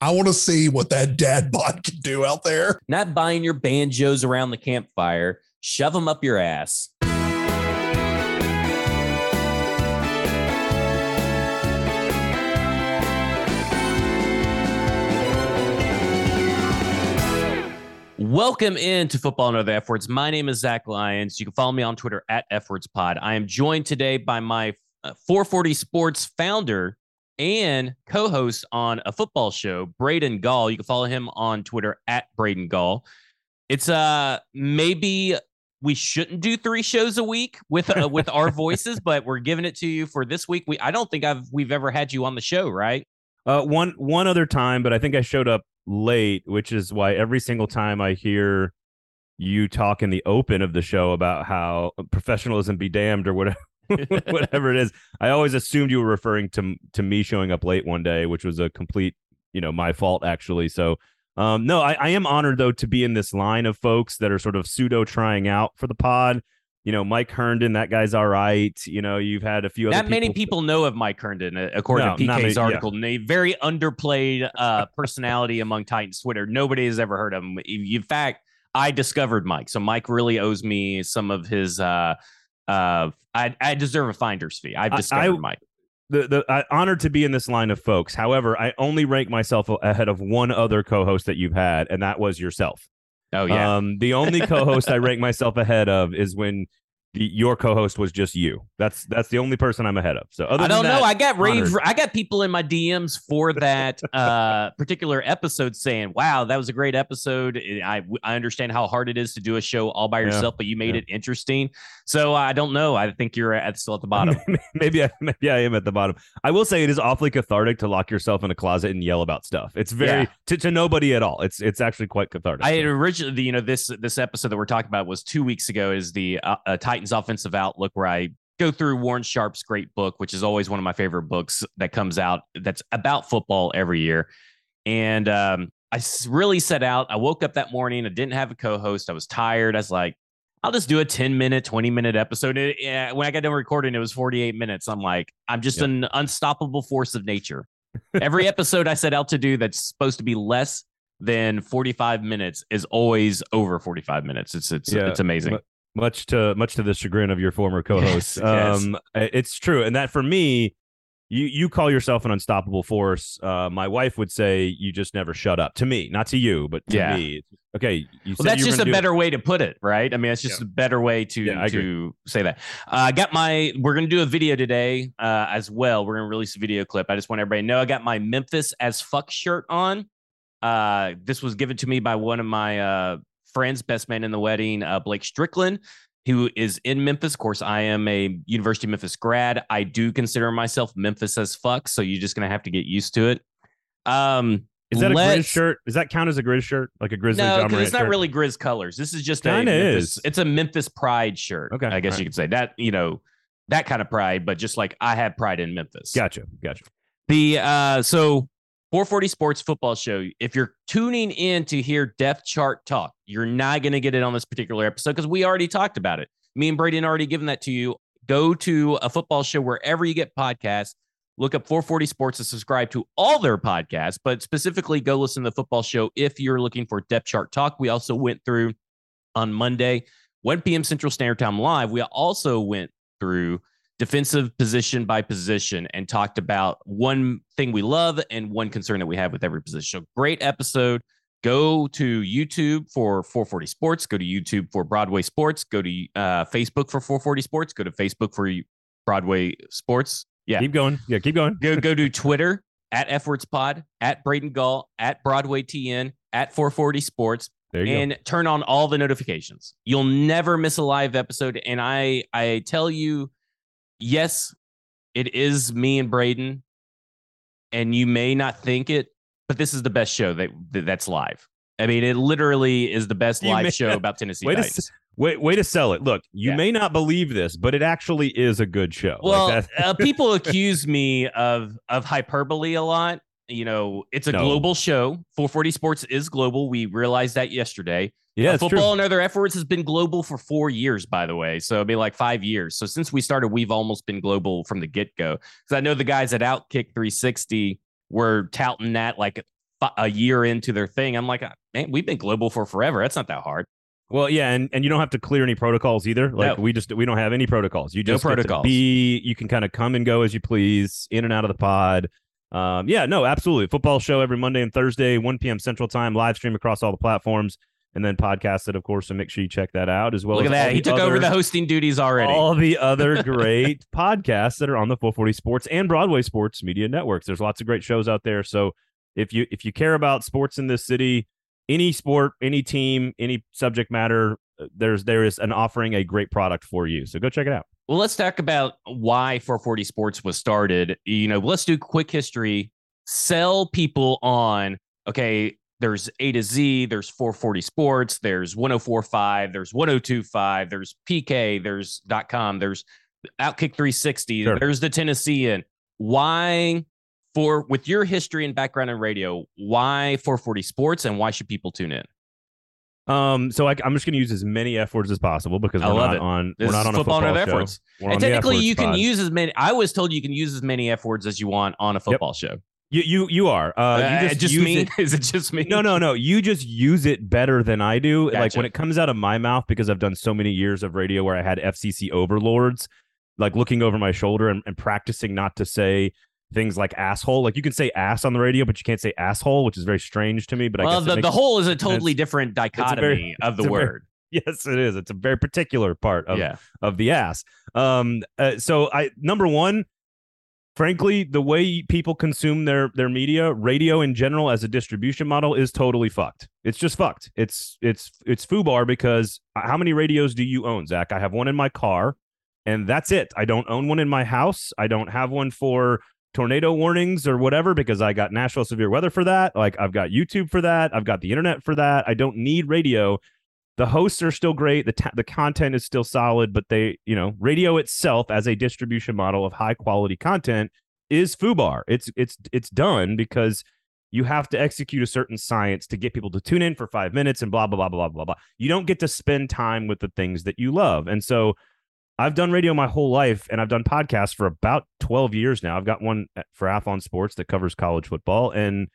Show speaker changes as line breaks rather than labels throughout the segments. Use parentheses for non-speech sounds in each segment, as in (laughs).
I want to see what that dad (laughs) bod can do out there.
Not buying your banjos around the campfire. Shove them up your ass. Welcome into Football and Other F Words. My name is Zach Lyons. You can follow me on Twitter at F Pod. I am joined today by my uh, 440 Sports founder and co-host on a football show, Braden Gall. You can follow him on Twitter at Braden Gall. It's uh maybe we shouldn't do three shows a week with uh, with our (laughs) voices, but we're giving it to you for this week. We I don't think I've we've ever had you on the show, right?
Uh, one one other time, but I think I showed up late, which is why every single time I hear you talk in the open of the show about how professionalism be damned or whatever (laughs) whatever it is, I always assumed you were referring to to me showing up late one day, which was a complete, you know, my fault actually. So um, no, I, I am honored though to be in this line of folks that are sort of pseudo trying out for the pod you know, Mike Herndon, that guy's all right. You know, you've had a few.
Not many people know of Mike Herndon, according no, to PK's many, article. Yeah. A very underplayed uh, personality among Titans Twitter. Nobody has ever heard of him. In fact, I discovered Mike, so Mike really owes me some of his. Uh, uh, I, I deserve a finder's fee. I've discovered I, Mike.
The the I, honored to be in this line of folks. However, I only rank myself ahead of one other co-host that you've had, and that was yourself.
Oh yeah.
Um, the only co-host I rank myself ahead of is when the, your co-host was just you. That's that's the only person I'm ahead of. So
I don't that, know. I got rave. I got people in my DMs for (laughs) that uh, particular episode saying, "Wow, that was a great episode. I I understand how hard it is to do a show all by yourself, yeah, but you made yeah. it interesting." So I don't know. I think you're at, still at the bottom. (laughs)
maybe I, maybe I am at the bottom. I will say it is awfully cathartic to lock yourself in a closet and yell about stuff. It's very yeah. to, to nobody at all. It's it's actually quite cathartic.
I originally, you know, this this episode that we're talking about was two weeks ago. Is the uh, uh, Titans offensive outlook where I go through Warren Sharp's great book, which is always one of my favorite books that comes out that's about football every year. And um, I really set out. I woke up that morning. I didn't have a co-host. I was tired. I was like, I'll just do a 10 minute, 20 minute episode. It, uh, when I got done recording, it was 48 minutes. I'm like, I'm just yep. an unstoppable force of nature. Every episode I set out to do that's supposed to be less than 45 minutes is always over 45 minutes. It's it's yeah, it's amazing.
Much to much to the chagrin of your former co-host. Yes, um yes. it's true. And that for me, you you call yourself an unstoppable force. Uh, my wife would say you just never shut up. To me, not to you, but to yeah. me. Okay,
well, that's just a better it. way to put it, right? I mean, it's just yeah. a better way to yeah, to say that. Uh, I got my. We're gonna do a video today uh, as well. We're gonna release a video clip. I just want everybody to know I got my Memphis as fuck shirt on. Uh, this was given to me by one of my uh, friends, best man in the wedding, uh, Blake Strickland who is in Memphis. Of course, I am a University of Memphis grad. I do consider myself Memphis as fuck, so you're just gonna have to get used to it. Um,
is that a Grizz shirt? Does that count as a Grizz shirt, like a Grizzly?
No, because it's not shirt? really Grizz colors. This is just
kind
of
is.
It's a Memphis Pride shirt. Okay, I guess you could say that. You know, that kind of pride, but just like I have pride in Memphis.
Gotcha, gotcha.
The uh, so 440 Sports Football Show. If you're tuning in to hear Depth Chart talk, you're not going to get it on this particular episode because we already talked about it. Me and Braden already given that to you. Go to a football show wherever you get podcasts. Look up 440 Sports and subscribe to all their podcasts, but specifically go listen to the football show if you're looking for depth chart talk. We also went through on Monday, 1 p.m. Central Standard Time live. We also went through defensive position by position and talked about one thing we love and one concern that we have with every position. So great episode. Go to YouTube for 440 Sports. Go to YouTube for Broadway Sports. Go to uh, Facebook for 440 Sports. Go to Facebook for Broadway Sports. Yeah.
Keep going. Yeah, keep going.
go go to (laughs) Twitter at Efforts Pod, at Braden Gall, at Broadway TN, at 440 Sports. and go. turn on all the notifications. You'll never miss a live episode. And I I tell you, yes, it is me and Braden, and you may not think it, but this is the best show that that's live. I mean, it literally is the best live may, show (laughs) about Tennessee way Titans.
To, way, way to sell it. Look, you yeah. may not believe this, but it actually is a good show.
Well, like uh, people accuse me of of hyperbole a lot. You know, it's a no. global show. 440 Sports is global. We realized that yesterday.
Yeah, uh,
football
true.
and other efforts has been global for four years, by the way. So it'd be like five years. So since we started, we've almost been global from the get go. Because I know the guys at Outkick 360 were touting that like a year into their thing. I'm like, man, we've been global for forever. That's not that hard.
Well, yeah, and, and you don't have to clear any protocols either. Like
No.
we just we don't have any protocols. You
No
just to
protocols.
be you can kind of come and go as you please, in and out of the pod. Um, yeah, no, absolutely. Football show every Monday and Thursday, 1 p.m. Central Time, live stream across all the platforms, and then podcasted, of course. So make sure you check that out as well.
Look at that. He took over the hosting duties already.
all the other (laughs) great podcasts that are on the 440 Sports and Broadway Sports Media Networks. There's lots of great shows out there. So if you if you care about sports in this city, any sport, any team, any subject matter, uh, there's there is an offering a great product for you. So go check it out.
Well, let's talk about why 440 Sports was started. You know, let's do quick history. Sell people on, okay, there's A to Z, there's 440 Sports, there's 1045, there's 1025, there's PK, there's .com, there's Outkick 360,
Sure.
there's the Tennessean. Why for with your history and background in radio, why 440 Sports and why should people tune in?
Um, so I, I'm just going to use as many F words as possible because
I
we're
love
not
it.
on we're not on a
football
show.
efforts.
We're
And
F
technically,
words
you can
pod.
use as many. I was told you can use as many F words as you want on a football show.
you you you are uh,
Uh,
you just,
just
use
me?
it- (laughs)
Is it just me?
No, no, no. You just use it better than I do. Like when it comes out of my mouth, because I've done so many years of radio where I had FCC overlords, like looking over my shoulder and, and practicing not to say things like asshole. Like you can say ass on the radio, but you can't say asshole, which is very strange to me. But I
Well,
guess
the, the whole is a totally different
a very-
dichotomy of the
a very-
word. (laughs)
yes, it is. It's a very particular part of
yeah.
of the ass. Um, uh, so I number one, frankly, the way people consume their their media, radio in general as a distribution model is totally fucked. It's just fucked. It's it's it's foobar because uh, how many radios do you own, Zach? I have one in my car, and that's it. I don't own one in my house. I don't have one for tornado warnings or whatever because I got National severe weather for that. Like I've got YouTube for that. I've got the internet for that. I don't need radio the hosts are still great the the content is still solid but they you know radio itself as a distribution model of high quality content is fubar it's it's it's done because you have to execute a certain science to get people to tune in for 5 minutes and blah blah blah blah blah blah you don't get to spend time with the things that you love and so I've done radio my whole life and I've done podcasts for about 12 years now. I've got one for Athlon Sports that covers college football and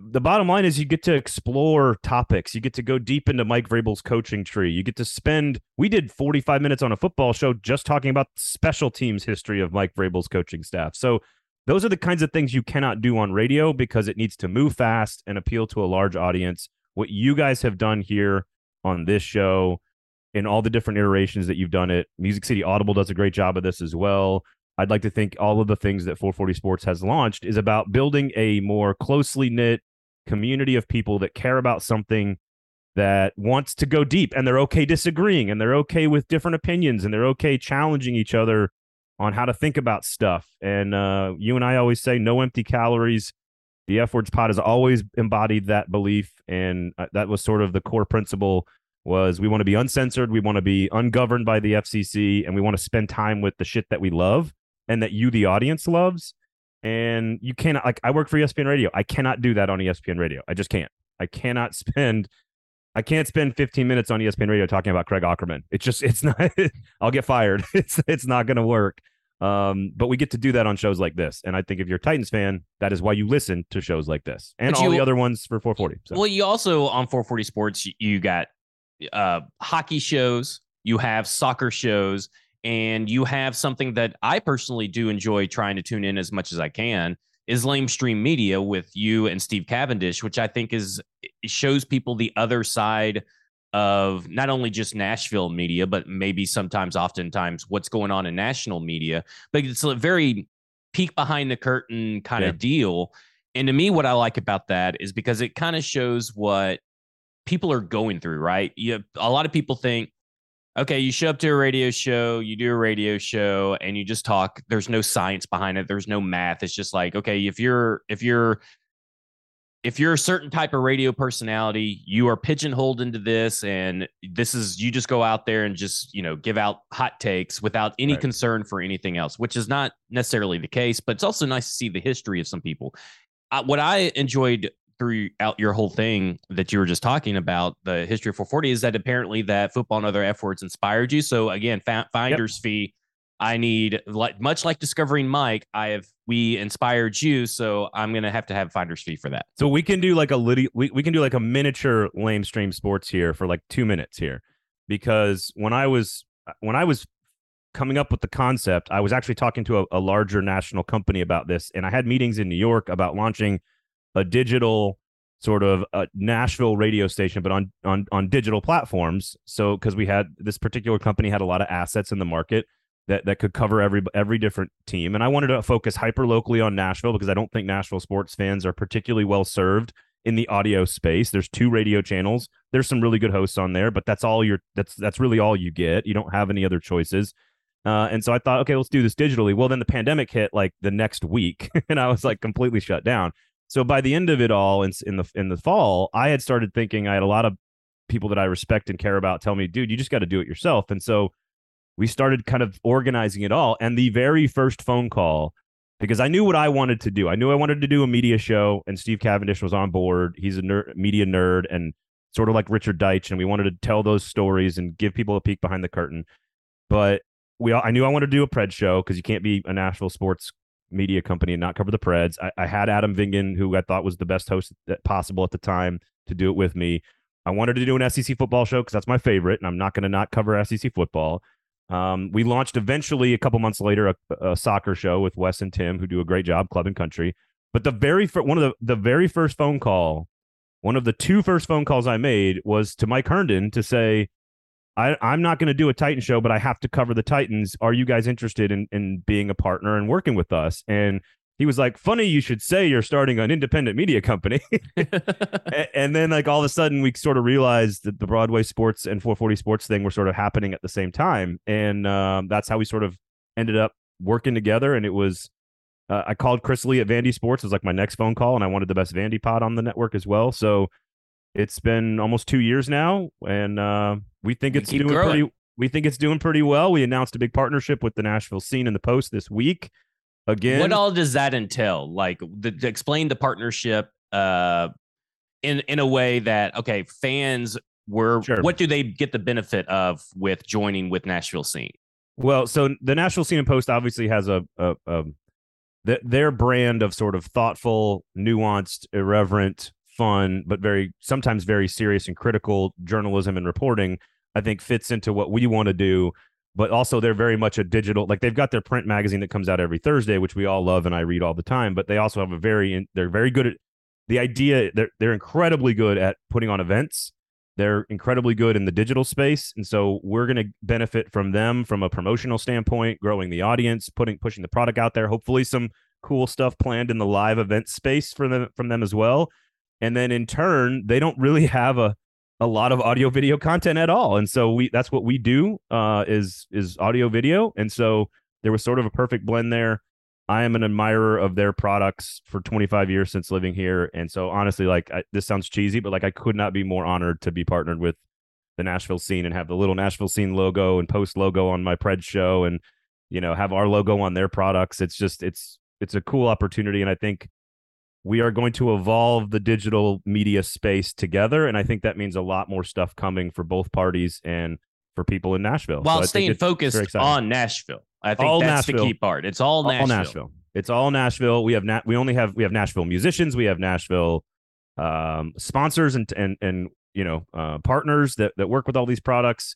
the bottom line is you get to explore topics. You get to go deep into Mike Vrabel's coaching tree. You get to spend. We did 45 minutes on a football show just talking about special teams history of Mike Vrabel's coaching staff. So those are the kinds of things you cannot do on radio because it needs to move fast and appeal to a large audience. What you guys have done here on this show in all the different iterations that you've done it, Music City Audible does a great job of this as well. I'd like to think all of the things that 440 Sports has launched is about building a more closely knit community of people that care about something that wants to go deep and they're okay disagreeing and they're okay with different opinions and they're okay challenging each other on how to think about stuff. And uh, you and I always say no empty calories. The F Words Pod has always embodied that belief, and uh, that was sort of the core principle. Was we want to be uncensored, we want to be ungoverned by the FCC, and we want to spend time with the shit that we love and that you, the audience, loves. And you cannot like I work for ESPN Radio. I cannot do that on ESPN Radio. I just can't. I cannot spend I can't spend 15 minutes on ESPN Radio talking about Craig Ackerman. It's just it's (laughs) not I'll get fired. (laughs) It's it's not going to work. Um, but we get to do that on shows like this. And I think if you're a Titans fan, that is why you listen to shows like this and all the other ones for 440. So.
Well, you also on 440 Sports, you got uh, hockey shows, you have soccer shows, and you have something that I personally do enjoy trying to tune in as much as I can is lame stream media with you and Steve Cavendish, which I think is it shows people the other side of not only just Nashville media, but maybe sometimes, oftentimes, what's going on in national media. But it's a very peek behind the curtain kind
Yeah.
of deal. And to me, what I like about that is because it kind of shows what people are going through, right? You, a lot of people think, okay, you show up to a radio show, you do a radio show, and you just talk. There's no science behind it. There's no math. It's just like, okay, if you're if you're if you're a certain type of radio personality, you are pigeonholed into this, and this is you just go out there and just you know give out hot takes without any
Right.
concern for anything else, which is not necessarily the case. But it's also nice to see the history of some people. What I enjoyed throughout your whole thing that you were just talking about the history of 440 is that apparently that football and other F words inspired you. So again, fa- finder's fee I need like much like discovering Mike. I have we inspired you, so I'm gonna have to have finder's fee for that.
So we can do like a little, we, we can do like a miniature lame stream sports here for like two minutes here, because when I was uh, when I was coming up with the concept, I was actually talking to a, a larger national company about this, and I had meetings in New York about launching a digital sort of a Nashville radio station, but on on on digital platforms. So because we had this particular company had a lot of assets in the market that that could cover every every different team, and I wanted to focus hyper locally on Nashville because I don't think Nashville sports fans are particularly well served in the audio space. There's two radio channels. There's some really good hosts on there, but that's all you're that's that's really all you get. You don't have any other choices. Uh, and so I thought, okay, let's do this digitally. Well, then the pandemic hit like the next week, (laughs) and I was like completely shut down. So by the end of it all, in, in the in the fall, I had started thinking I had a lot of people that I respect and care about tell me, dude, you just got to do it yourself. And so we started kind of organizing it all. And the very first phone call, because I knew what I wanted to do. I knew I wanted to do a media show, and Steve Cavendish was on board. He's a nerd, media nerd, and sort of like Richard Deitsch, and we wanted to tell those stories and give people a peek behind the curtain. But we, I knew I wanted to do a Pred show because you can't be a Nashville sports media company and not cover the Preds. I, I had Adam Vingan, who I thought was the best host possible at the time, to do it with me. I wanted to do an SEC football show because that's my favorite, and I'm not going to not cover SEC football. Um, we launched eventually a couple months later a, a, soccer show with Wes and Tim, who do a great job, Club and Country. But the very fir- one of the the very first phone call, one of the two first phone calls I made was to Mike Herndon to say, I, I'm not going to do a Titan show, but I have to cover the Titans. Are you guys interested in, in being a partner and working with us? And he was like, funny you should say you're starting an independent media company. (laughs) (laughs) and then like all of a sudden we sort of realized that the Broadway sports and 440 sports thing were sort of happening at the same time. And um, that's how we sort of ended up working together. And it was, uh, I called Chris Lee at Vandy Sports. It was like my next phone call. And I wanted the best Vandy pod on the network as well. So it's been almost two years now, and uh, we think it's doing growing. pretty. We think it's doing pretty well. We announced a big partnership with the Nashville Scene in the Post this week. Again,
what all does that entail? Like, the, to explain the partnership uh, in in a way that okay, fans were. Sure. What do they get the benefit of with joining with Nashville Scene?
Well, so the Nashville Scene and Post obviously has a, a, a their brand of sort of thoughtful, nuanced, irreverent fun but very sometimes very serious and critical journalism and reporting i think fits into what we want to do. But also they're very much a digital like they've got their print magazine that comes out every thursday which we all love and i read all the time but they also have a very they're very good at the idea they're, they're incredibly good at putting on events. They're incredibly good in the digital space and so we're going to benefit from them from a promotional standpoint growing the audience putting pushing the product out there hopefully some cool stuff planned in the live event space for them from them as well and then in turn they don't really (laughs) have a a lot of audio video content at all. And so we that's what we do uh is is audio video. And so there was sort of a perfect blend there. I am an admirer of their products for 25 years since living here. And so honestly like I, this sounds cheesy but like i could not be more honored to be partnered with the nashville scene and have the little nashville scene logo and post logo on my pred show and you know have our logo on their products. It's just it's it's a cool opportunity. And i think we are going to evolve the digital media space together. And I think that means a lot more stuff coming for both parties and for people in Nashville.
While so staying focused on Nashville. I think all that's Nashville. the key part. It's all Nashville. all Nashville.
It's all Nashville. We have na- we only have we have Nashville musicians, we have Nashville um, sponsors and and and you know uh, partners that that work with all these products.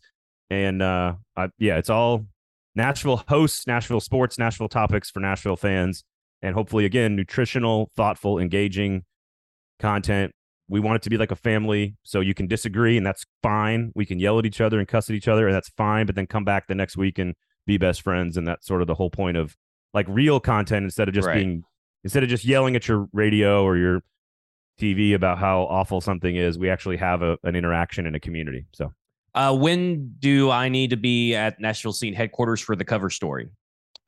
And uh, I, yeah, it's all Nashville hosts, Nashville sports, Nashville topics for Nashville fans and hopefully again nutritional thoughtful engaging content. We want it to be like a family so you can disagree and that's fine. We can yell at each other and cuss at each other and that's fine but then come back the next week and be best friends and that's sort of the whole point of like real content instead of just right. being instead of just yelling at your radio or your tv about how awful something is we actually have a, an interaction in a community so.
Uh, when do i need to be at nashville scene headquarters for the cover story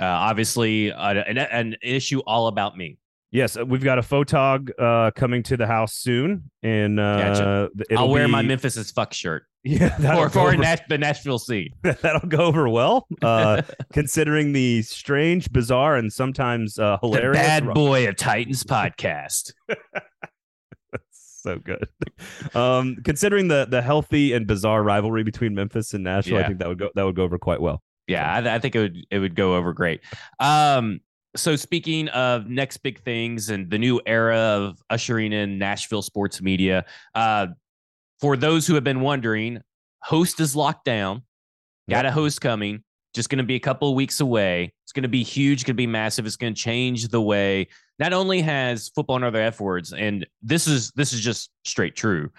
uh, obviously, uh, an, an, issue all about me.
Yes, uh, we've got a photog uh, coming to the house soon, and uh,
gotcha. I'll wear be... my Memphis as fuck shirt. (laughs)
Yeah,
for, for over... Nash- the Nashville scene. (laughs)
that'll go over well, uh, (laughs) considering the strange, bizarre, and sometimes uh, hilarious.
The bad boy of Titans podcast.
so good. Um, considering the the healthy and bizarre rivalry between Memphis and Nashville, yeah. I think that would go that would go over quite well.
Yeah, I, I think it would it would go over great. Um, so speaking of next big things and the new era of ushering in Nashville sports media, uh, for those who have been wondering, host is locked down. Got a host coming. Just going to be a couple of weeks away. It's going to be huge. Going to be massive. It's going to change the way not only has football and other f words, and this is this is just straight true.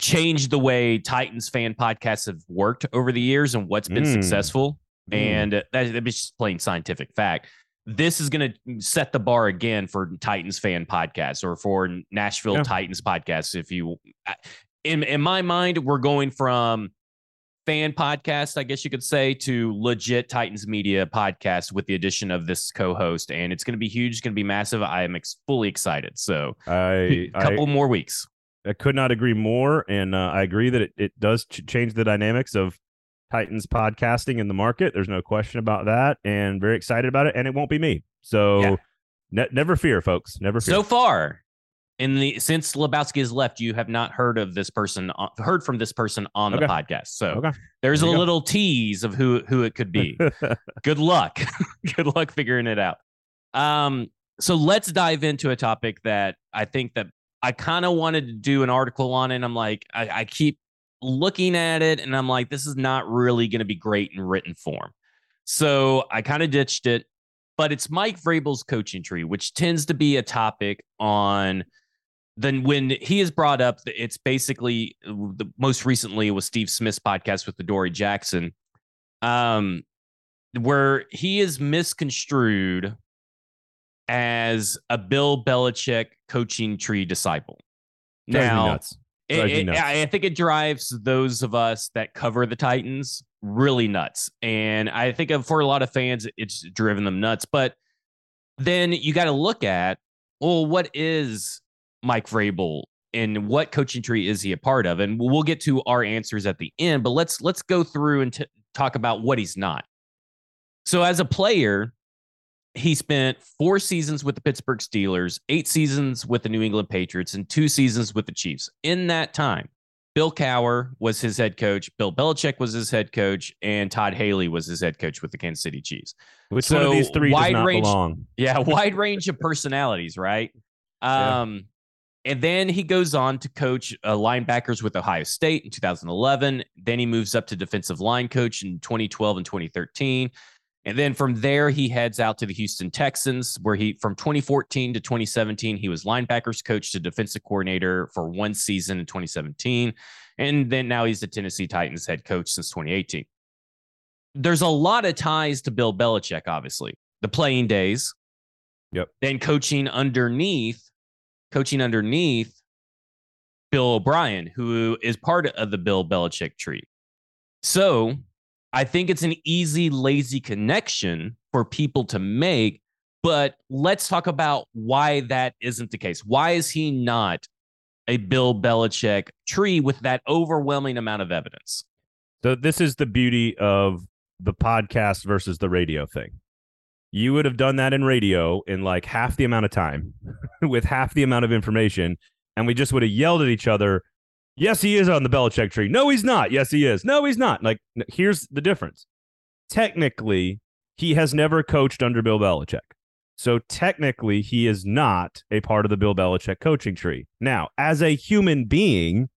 Changed the way Titans fan podcasts have worked over the years and what's been
Mm.
successful.
Mm.
And that, that's just plain scientific fact. This is going to set the bar again for Titans fan podcasts or for Nashville
Yeah.
Titans podcasts. If you, in in my mind, we're going from fan podcast, I guess you could say, to legit Titans media podcast with the addition of this co-host, and it's going to be huge. It's going to be massive. I am ex- fully excited. So,
I,
a (laughs) couple
I
more weeks.
I could not agree more, and uh, I agree that it, it does ch- change the dynamics of Titans podcasting in the market. There's no question about that, and very excited about it. And it won't be me, so
Yeah.
ne- never fear, folks. Never fear.
So far, in the since Lebowski has left, you have not heard of this person, on- heard from this person on the podcast. So
Okay.
there's a
There go.
little tease of who who it could be. (laughs) Good luck. (laughs) Good luck figuring it out. Um, so let's dive into a topic that I think that I kind of wanted to do an article on, and I'm like, I, I keep looking at it, and I'm like, this is not really going to be great in written form. So I kind of ditched it, but it's Mike Vrabel's coaching tree, which tends to be a topic on. Then when he is brought up, it's basically the most recently was Steve Smith's podcast with the Dory Jackson, um, where he is misconstrued as a Bill Belichick coaching tree disciple.
Drives
Now,
nuts.
it- it- I think it drives those of us that cover the Titans really nuts. And I think for a lot of fans, it's driven them nuts. But then you got to look at, well, what is Mike Vrabel and what coaching tree is he a part of? And we'll get to our answers at the end, but let's let's go through and t- talk about what he's not. So as a player, he spent four seasons with the Pittsburgh Steelers, eight seasons with the New England Patriots, and two seasons with the Chiefs. In that time, Bill Cowher was his head coach, Bill Belichick was his head coach, and Todd Haley was his head coach with the Kansas City Chiefs.
Which one of
so
these three does
wide
not
range-
belong?
Yeah, (laughs) wide range of personalities, right?
Yeah.
Um, and then he goes on to coach uh, linebackers with Ohio State in 2011. Then he moves up to defensive line coach in 2012 and 2013. And then from there, he heads out to the Houston Texans, where he, from 2014 to 2017, he was linebackers coach to defensive coordinator for one season in 2017. And then now he's the Tennessee Titans head coach since 2018. There's a lot of ties to Bill Belichick, obviously. The playing days,
Yep.
then coaching underneath, coaching underneath Bill O'Brien, who is part of the Bill Belichick tree. So I think it's an easy, lazy connection for people to make. But let's talk about why that isn't the case. Why is he not a Bill Belichick tree with that overwhelming amount of evidence?
So this is the beauty of the podcast versus the radio thing. You would have done that in radio in like half the amount of time (laughs) with half the amount of information, and we just would have yelled at each other. Yes, he is on the Belichick tree. No, he's not. Yes, he is. No, he's not. Like, here's the difference. Technically, he has never coached under Bill Belichick. So technically, he is not a part of the Bill Belichick coaching tree. Now, as a human being,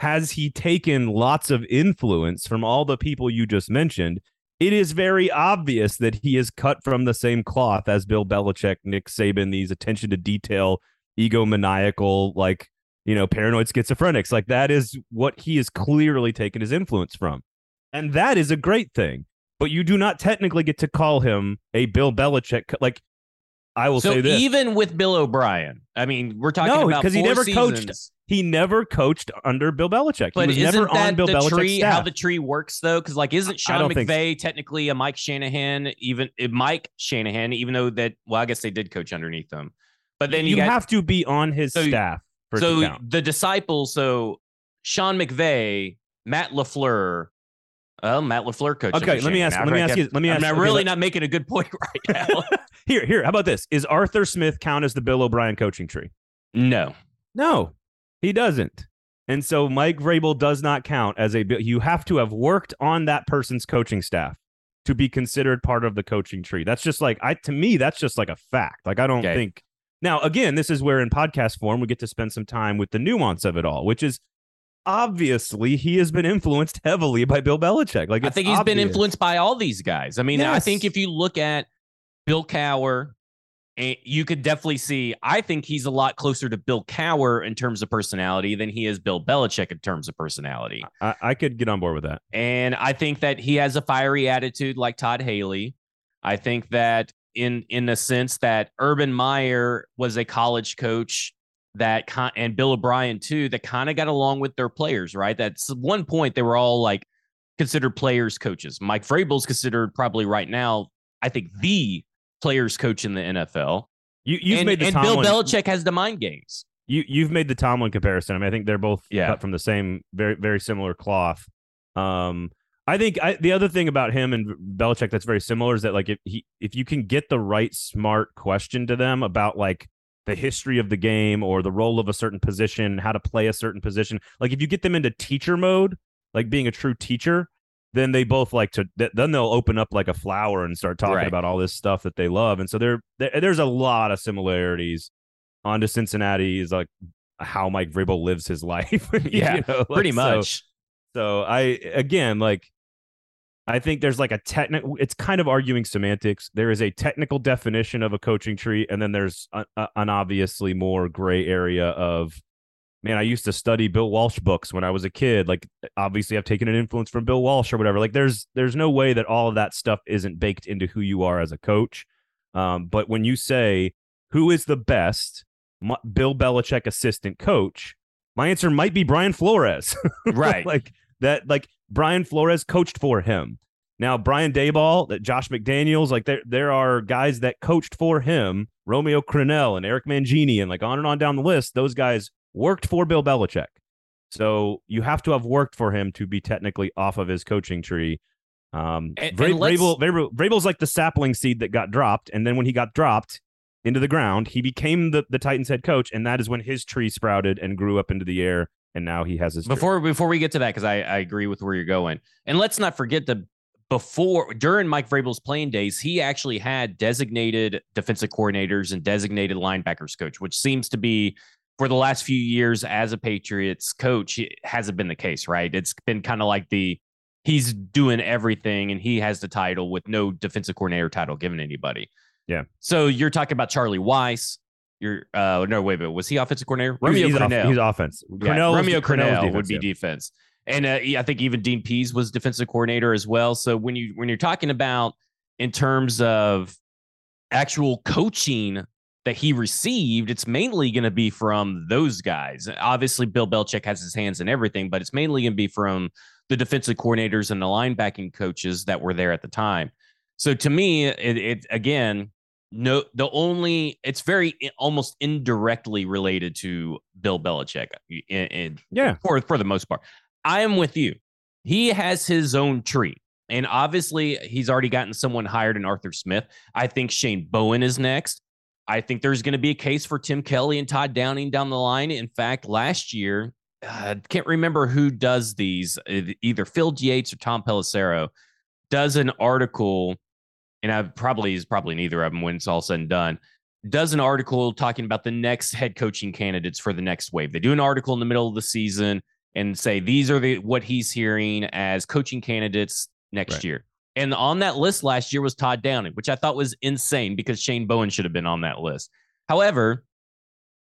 has he taken lots of influence from all the people you just mentioned? It is very obvious that he is cut from the same cloth as Bill Belichick, Nick Saban, these attention to detail, egomaniacal, like, you know, paranoid schizophrenics. Like, that is what he is clearly taken his influence from. And that is a great thing. But you do not technically get to call him a Bill Belichick. Like, I will
so
say this.
even with Bill O'Brien, I mean, we're talking
No,
about
'cause he never coached he never coached under Bill Belichick.
But
he was
isn't
never
that
on Bill
the
Belichick's
tree?
staff.
How the tree works though? Because like, isn't Sean
don't so.
McVay technically a Mike Shanahan? Even uh, Mike Shanahan, even though that, well, I guess they did coach underneath them. But then you,
you
got
have to be on his
So-
staff
so the disciples. So Sean McVay, Matt Lafleur. Oh, Matt Lafleur coach.
Okay, let me ask- let me ask you- let me
I'm
ask-
not
okay,
really not making a good point (laughs) right (laughs) now.
Here, here. How about this? Is Arthur Smith count as the Bill O'Brien coaching tree?
no.
No, he doesn't. And so Mike Vrabel does not count as a. You have to have worked on that person's coaching staff. to be considered part of the coaching tree. That's just like I to me that's just like a fact. Like I don't
Okay.
think now again this is where in podcast form we get to spend some time with the nuance of it all, which is obviously he has been influenced heavily by Bill Belichick. Like
I think he's been influenced by all these guys. I mean, I think if you look at Bill Cowher, and eh, you could definitely see. I think he's a lot closer to Bill Cowher in terms of personality than he is Bill Belichick in terms of personality.
I, I could get on board with that.
And I think that he has a fiery attitude like Todd Haley. I think that in in the sense that Urban Meyer was a college coach that con- and Bill O'Brien too that kind of got along with their players, right? That's one point they were all like considered players coaches. Mike Vrabel's considered probably right now, I think the players coach in the NFL.
You you've
and
made the
and
Tomlin,
Bill Belichick has the mind games.
you you've made the Tomlin comparison. I mean, I think they're both
Yeah.
cut from the same very very similar cloth. Um, I think I, the other thing about him and Belichick that's very similar is that like if he if you can get the right smart question to them about like the history of the game or the role of a certain position, how to play a certain position, like if you get them into teacher mode, like being a true teacher, then they both like to th- then they'll open up like a flower and start talking
Right.
about all this stuff that they love. And so there, there there's a lot of similarities onto Cincinnati is like how Mike Vrabel lives his (laughs) life. You
Yeah,
know, like,
Pretty
so-
much.
so I again like I think there's like a technical it's kind of arguing semantics. There is a technical definition of a coaching tree and then there's a, a- an obviously more gray area of man, I used to study Bill Walsh books when I was a kid. Like obviously I've taken an influence from Bill Walsh or whatever. Like there's there's no way that all of that stuff isn't baked into who you are as a coach. Um, but when you say who is the best M- Bill Belichick assistant coach, my answer might be Brian Flores. (laughs)
Right.
like that like Brian Flores coached for him. Now Brian Daboll, that Josh McDaniels, like there there are guys that coached for him, Romeo Crennel and Eric Mangini and like on and on down the list. Those guys worked for Bill Belichick. So you have to have worked for him to be technically off of his coaching tree. Um,
And-
Vra-
and
Vrabel, Vrabel, Vrabel's like the sapling seed that got dropped, and then when he got dropped into the ground, he became the the Titans head coach, and that is when his tree sprouted and grew up into the air, and now he has his
before before we get to that because I, I agree with where you're going. And let's not forget that before during mike vrabel's playing days he actually had designated defensive coordinators and designated linebackers coach which seems to be for the last few years as a patriots coach it hasn't been the case right? It's been kind of like the he's doing everything and he has the title with no defensive coordinator title given anybody.
Yeah.
so you're talking about charlie weis you're uh no wait but was he offensive coordinator romeo
he's, off-
Crennel.
he's offense.
Yeah,
is-
Romeo
Crennel's
Crennel would be
yeah.
defense, and uh, I think even Dean Pees was defensive coordinator as well. So when you when you're talking about in terms of actual coaching that he received, it's mainly going to be from those guys. Obviously, Bill Belichick has his hands in everything, but it's mainly going to be from the defensive coordinators and the linebacking coaches that were there at the time. So to me, it, it again, no, the only it's very almost indirectly related to Bill Belichick, and, in,
Yeah.
for for the most part. I am with you. He has his own tree, and obviously he's already gotten someone hired in Arthur Smith. I think Shane Bowen is next. I think there's going to be a case for Tim Kelly and Todd Downing down the line. In fact, last year, I can't remember who does these, e- either Field Yates or Tom Pelissero does an article, and I probably is probably neither of them when it's all said and done. Does an article talking about the next head coaching candidates for the next wave. They do an article in the middle of the season and say these are the what he's hearing as coaching candidates next
Right.
year. And on that list last year was Todd Downing, which I thought was insane because Shane Bowen should have been on that list. However,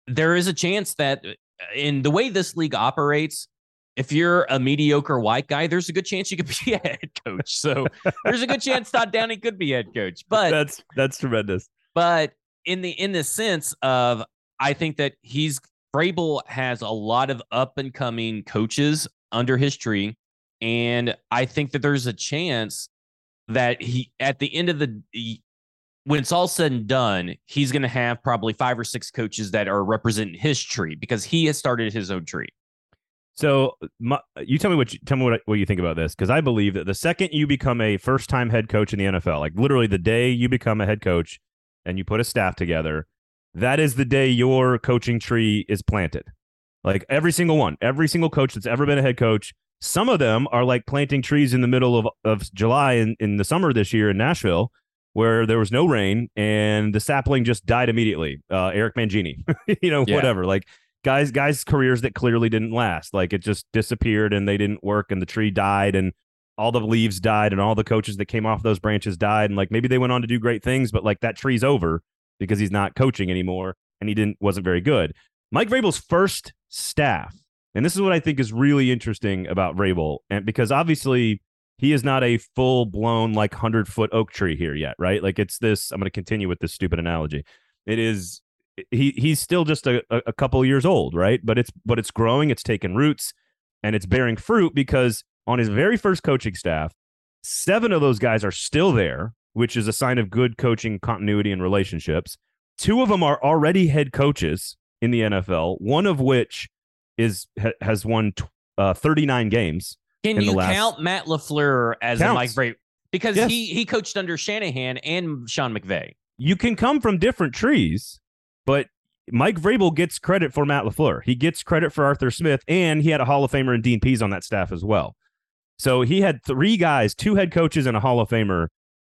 there is a chance that uh, in the way this league operates, if you're a mediocre white guy, there's a good chance you could be (laughs) a head coach. So there's a good chance Todd Downing could be head coach. But
that's that's tremendous.
but in the in the sense of I think that he's Vrabel has a lot of up and coming coaches under his tree, and I think that there's a chance that he at the end of the he- when it's all said and done, he's going to have probably five or six coaches that are representing his tree because he has started his own tree.
So my, you tell me what you, tell me what, what you think about this because I believe that the second you become a first time head coach in the NFL, like literally the day you become a head coach and you put a staff together, that is the day your coaching tree is planted. Like every single one, every single coach that's ever been a head coach, Some of them are like planting trees in the middle of, of July in, in the summer this year in Nashville, where there was no rain and the sapling just died immediately. Uh, Eric Mangini, (laughs) you know,
Yeah.
whatever. Like guys, guys' careers that clearly didn't last. Like it just disappeared and they didn't work and the tree died and all the leaves died and all the coaches that came off those branches died. And like maybe they went on to do great things, but like that tree's over because he's not coaching anymore and he didn't wasn't very good. Mike Vrabel's first staff, and this is what I think is really interesting about Vrabel, and because obviously he is not a full blown like hundred foot oak tree here yet, right? Like it's this. I'm going to continue with this stupid analogy. It is he he's still just a, a couple years old, right? But it's but it's growing, it's taking roots, and it's bearing fruit because on his very first coaching staff, seven of those guys are still there, which is a sign of good coaching continuity and relationships. Two of them are already head coaches in the NFL, one of which is ha, has won tw- uh, 39 games.
Can you
last-
count Matt LaFleur as a Mike Vrabel? Because
Yes.
he he coached under Shanahan and Sean McVay.
You can come from different trees, but Mike Vrabel gets credit for Matt LaFleur. He gets credit for Arthur Smith, and he had a Hall of Famer and Dean Pees on that staff as well. So he had three guys, two head coaches and a Hall of Famer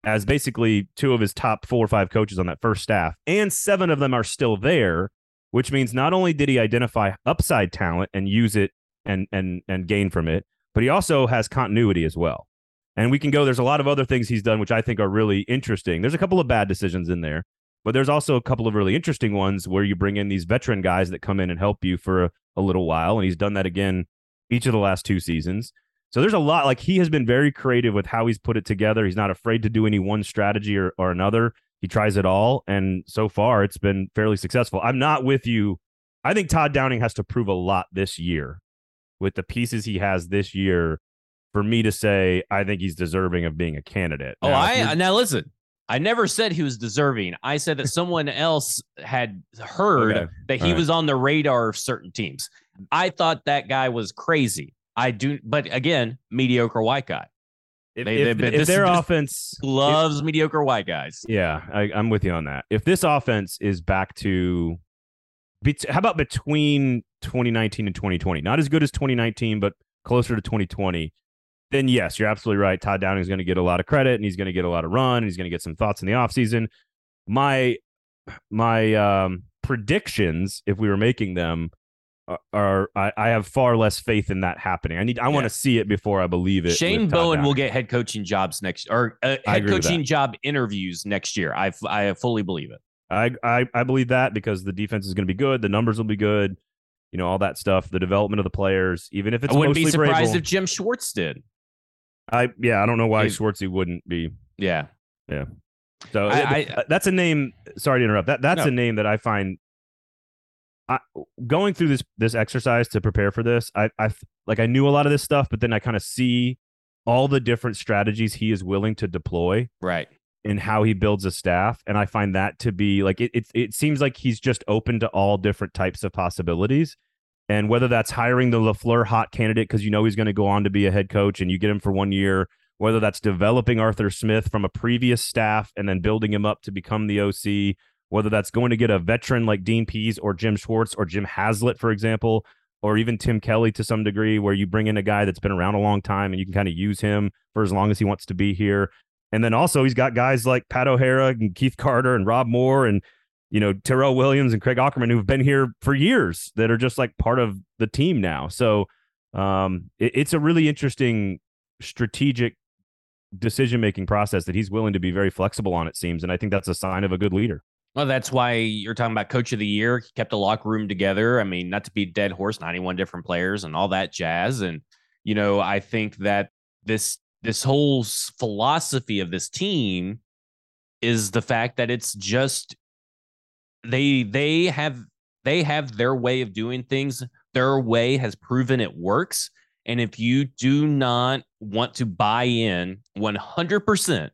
as basically two of his top four or five coaches on that first staff, and seven of them are still there, which means not only did he identify upside talent and use it and and and gain from it, but he also has continuity as well. And we can go. There's a lot of other things he's done, which I think are really interesting. There's a couple of bad decisions in there, but there's also a couple of really interesting ones where you bring in these veteran guys that come in and help you for a, a little while. And he's done that again each of the last two seasons. So there's a lot. Like he has been very creative with how he's put it together. He's not afraid to do any one strategy or, or another. He tries it all, and so far it's been fairly successful. I'm not with you. I think Todd Downing has to prove a lot this year with the pieces he has this year for me to say I think he's deserving of being a candidate.
Oh,
Now, if
I now listen. I never said he was deserving. I said that someone else had heard
Okay.
that he
right.
was on the radar of certain teams. I thought that guy was crazy. I do, but again, mediocre white guy
if,
they-
if-
been-
if their offense
loves mediocre white guys.
Yeah, I, I'm with you on that. If this offense is back to, how about between 2019 and 2020? Not as good as 2019, but closer to 2020. Then yes, you're absolutely right. Todd Downing is going to get a lot of credit, and he's going to get a lot of run, and he's going to get some thoughts in the offseason. My my um, predictions, if we were making them, are, are I, I have far less faith in that happening. I need I want to see it before I believe it.
Shane Bowen will get head coaching jobs next or uh, head coaching job interviews next year. I I fully believe it.
I, I I believe that because the defense is going to be good, the numbers will be good, you know, all that stuff, the development of the players, even if it's
I wouldn't be surprised
Vrabel.
if Jim Schwartz did.
I yeah, I don't know why
If-
Schwartzy wouldn't be.
Yeah. Yeah.
So
I- I-
that's a name. Sorry to interrupt. That that's
No.
a name that I find. I, going through this this exercise to prepare for this, I I like I knew a lot of this stuff, but then I kind of see all the different strategies he is willing to deploy
Right.
And how he builds a staff and i find that to be like it, it it seems like he's just open to all different types of possibilities and whether that's hiring the LaFleur hot candidate because you know he's going to go on to be a head coach and you get him for one year whether that's developing Arthur Smith from a previous staff and then building him up to become the OC whether that's going to get a veteran like Dean Pees or Jim Schwartz or Jim Haslett for example or even Tim Kelly to some degree where you bring in a guy that's been around a long time and you can kind of use him for as long as he wants to be here. And then also he's got guys like Pat O'Hara and Keith Carter and Rob Moore and you know Terrell Williams and Craig Ackerman who've been here for years that are just like part of the team now. So um, it- it's a really interesting strategic decision making process that he's willing to be very flexible on. It seems, and I think that's a sign of a good leader.
Well, that's why you're talking about coach of the year. He kept the locker room together. I mean, not to be dead horse, 91 different players and all that jazz. And, you know, I think that this this whole philosophy of this team is the fact that it's just they they have they have their way of doing things. Their way has proven it works. And if you do not want to buy in 100%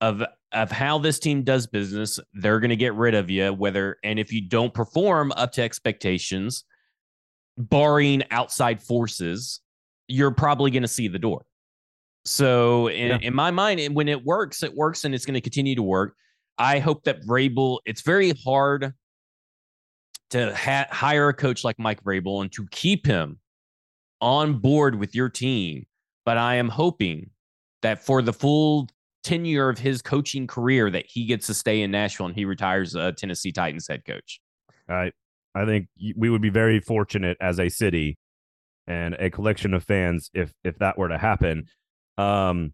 of of how this team does business, they're going to get rid of you. Whether and if you don't perform up to expectations, barring outside forces, you're probably going to see the door. So in,
Yeah.
in my mind, and when it works, it works, and it's going to continue to work. I hope that Vrabel. It's very hard to ha- hire a coach like Mike Vrabel and to keep him on board with your team, but I am hoping that for the full tenure of his coaching career that he gets to stay in Nashville and he retires a Tennessee Titans head coach.
I I think we would be very fortunate as a city and a collection of fans if if that were to happen. Um,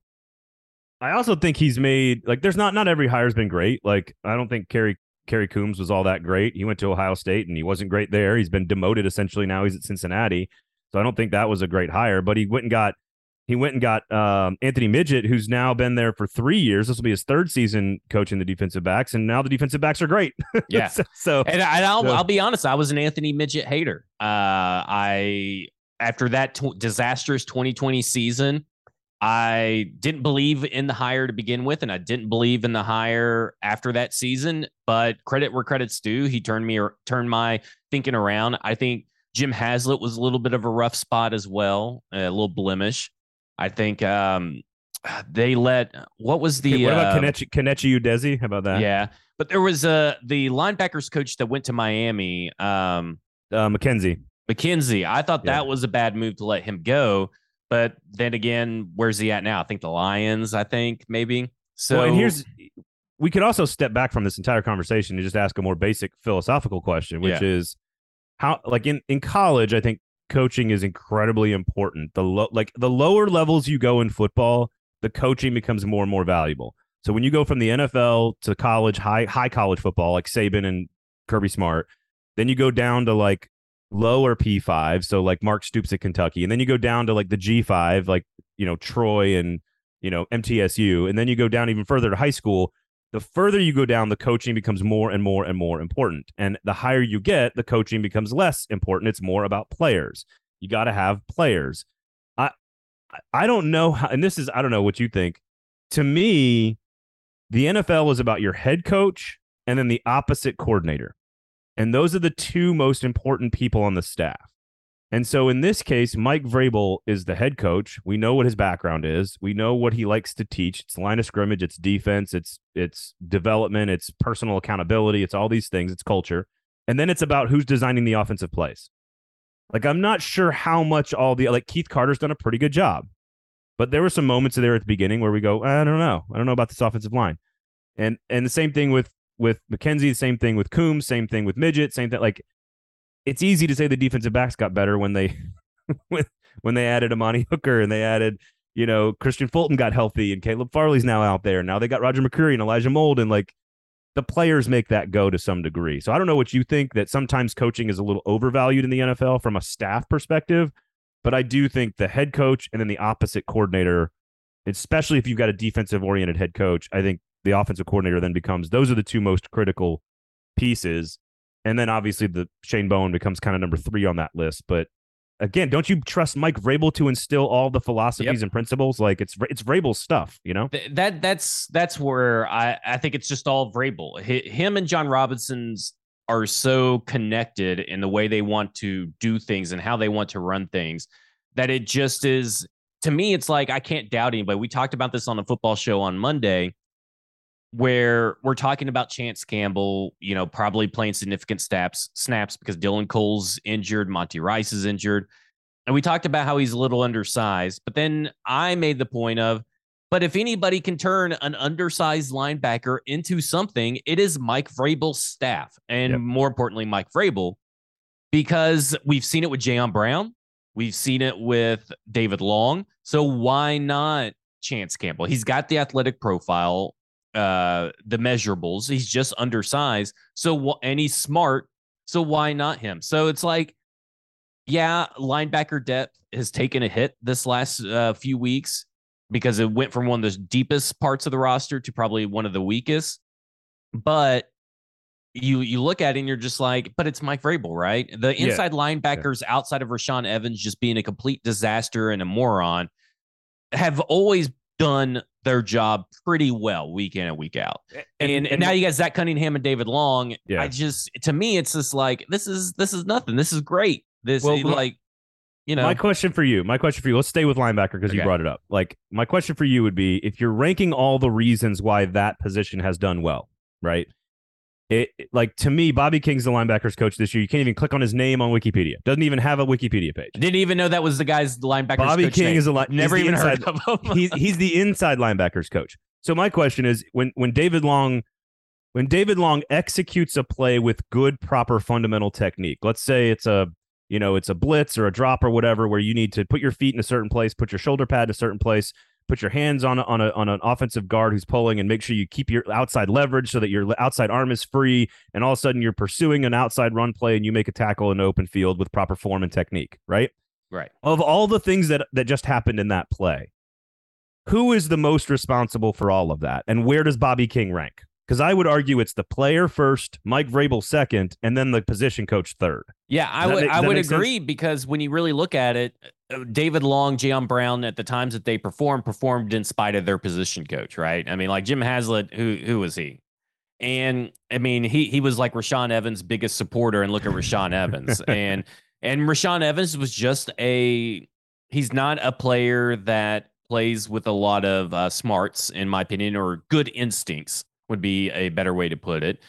I also think he's made like there's not not every hire's been great. Like I don't think Kerry Kerry Coombs was all that great. He went to Ohio State and he wasn't great there. He's been demoted essentially. Now he's at Cincinnati. So I don't think that was a great hire. But he went and got he went and got um, Anthony Midget, who's now been there for three years. This will be his third season coaching the defensive backs, and now the defensive backs are great. (laughs)
Yeah.
so, so
And, I, will
so-
I'll be honest, I was an Anthony Midget hater. Uh, I after that tw- disastrous 2020 season, I didn't believe in the hire to begin with, and I didn't believe in the hire after that season. But credit where credit's due, he turned me or turned my thinking around. I think Jim Haslett was a little bit of a rough spot as well, a little blemish. I think um, they let what was the
what about
uh,
Kenechi Kenechi Udeze? How about that?
yeah, but there was uh, the linebackers coach that went to Miami, um,
Uh, McKenzie.
McKenzie. I thought
Yeah.
that was a bad move to let him go. But then again, where's he at now? I think the Lions. I think maybe. So
well, and here's we could also step back from this entire conversation and just ask a more basic philosophical question, which
Yeah.
is how like in in college, I think coaching is incredibly important. The lo- like the lower levels you go in football, the coaching becomes more and more valuable. So when you go from the NFL to college, high high college football, like Saban and Kirby Smart, then you go down to like lower P5, so like Mark Stoops at Kentucky, and then you go down to like the G5, like you know Troy and you know MTSU, and then you go down even further to high school. The further you go down, the coaching becomes more and more and more important, and the higher you get, the coaching becomes less important. It's more about players. You got to have players. I I don't know how, and this is I don't know what you think. To me, the NFL is about your head coach and then the offensive coordinator. And those are the two most important people on the staff. And so in this case, Mike Vrabel is the head coach. We know what his background is. We know what he likes to teach. It's line of scrimmage, it's defense, it's it's development, it's personal accountability, it's all these things, it's culture. And then it's about who's designing the offensive plays. Like I'm not sure how much all the like Keith Carter's done a pretty good job. But there were some moments there at the beginning where we go, I don't know. I don't know about this offensive line. And and the same thing with with McKenzie, same thing with Coombs, same thing with Midget, same thing. Like it's easy to say the defensive backs got better when they (laughs) when they added Amani Hooker and they added, you know, Kristian Fulton got healthy and Caleb Farley's now out there. Now they got Roger McCreary and Elijah Molden and like the players make that go to some degree. So I don't know what you think that sometimes coaching is a little overvalued in the NFL from a staff perspective, but I do think the head coach and then the offensive coordinator, especially if you've got a defensive oriented head coach, I think the offensive coordinator then becomes those are the two most critical pieces. And then obviously the Shane Bowen becomes kind of number three on that list. But again, don't you trust Mike Vrabel to instill all the philosophies and principles? Like it's it's Vrabel's stuff, you know?
Th- that that's that's where I I think it's just all Vrabel. Hi- Him and Jon Robinson's are so connected in the way they want to do things and how they want to run things that it just is to me it's like I can't doubt anybody. We talked about this on the football show on Monday where we're talking about Chance Campbell, you know, probably playing significant snaps snaps because Dylan Cole's injured, Monty Rice is injured. And we talked about how he's a little undersized, but then I made the point of but if anybody can turn an undersized linebacker into something, it is Mike Vrabel's staff, and
Yep.
more importantly, Mike Vrabel, because we've seen it with Jayon Brown, we've seen it with David Long. So why not Chance Campbell? He's got the athletic profile, uh, the measurables. He's just undersized. So and he's smart. So why not him? So it's like, yeah, linebacker depth has taken a hit this last uh, few weeks because it went from one of the deepest parts of the roster to probably one of the weakest. But you you look at it and you're just like, but it's Mike Vrabel, right? The
Yeah.
inside linebackers outside of Rashaan Evans just being a complete disaster and a moron have always done their job pretty well week in and week out. And, and, now you got Zach Cunningham and David Long.
Yeah.
I just to me, it's just like this is this is nothing. This is great. This
Well,
like you know
My question for you, my question for you, let's stay with linebacker because you brought it up. Like, my question for you would be if you're ranking all the reasons why that position has done well, right? It like to me, Bobby King's the linebackers coach this year. You can't even click on his name on Wikipedia. Doesn't even have a Wikipedia page.
Didn't even know that was the guy's linebacker.
Bobby
coach
King
name.
is a li-
never even heard
inside-
of him. (laughs)
he's he's the inside linebackers coach. So my question is when when David Long when David Long executes a play with good proper fundamental technique. Let's say it's a you know, it's a blitz or a drop or whatever where you need to put your feet in a certain place, put your shoulder pad in a certain place, put your hands on on a, on an offensive guard who's pulling and make sure you keep your outside leverage so that your outside arm is free and all of a sudden you're pursuing an outside run play and you make a tackle in the open field with proper form and technique, right?
right.
of all the things that that just happened in that play, who is the most responsible for all of that, and where does Bobby King rank? Because I would argue it's the player first, Mike Vrabel second, and then the position coach third.
Yeah, I would
make-
I would
make sense?
agree because when you really look at it, David Long, Jayon Brown, at the times that they performed, performed in spite of their position coach, right? I mean, like Jim Haslett, who who was he? And I mean, he he was like Rashaan Evans' biggest supporter, and look at Rashaan Evans, (laughs) and and Rashaan Evans was just a he's not a player that plays with a lot of uh, smarts, in my opinion, or good instincts would be a better way to put it.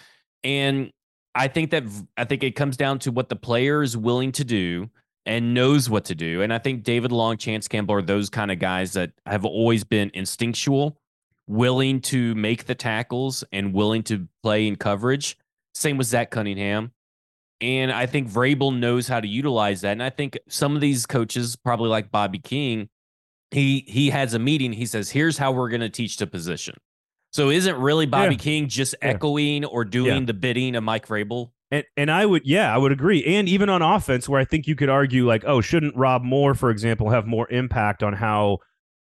And I think that I think it comes down to what the player is willing to do and knows what to do. And I think David Long, Chance Campbell are those kind of guys that have always been instinctual, willing to make the tackles and willing to play in coverage. Same with Zach Cunningham. And I think Vrabel knows how to utilize that. And I think some of these coaches, probably like Bobby King, he he has a meeting. He says, "Here's how we're going to teach the position." So isn't really Bobby
Yeah.
King just
Yeah.
echoing or doing
Yeah.
the bidding of Mike Vrabel?
And and I would yeah, I would agree. And even on offense, where I think you could argue like, oh, shouldn't Rob Moore, for example, have more impact on how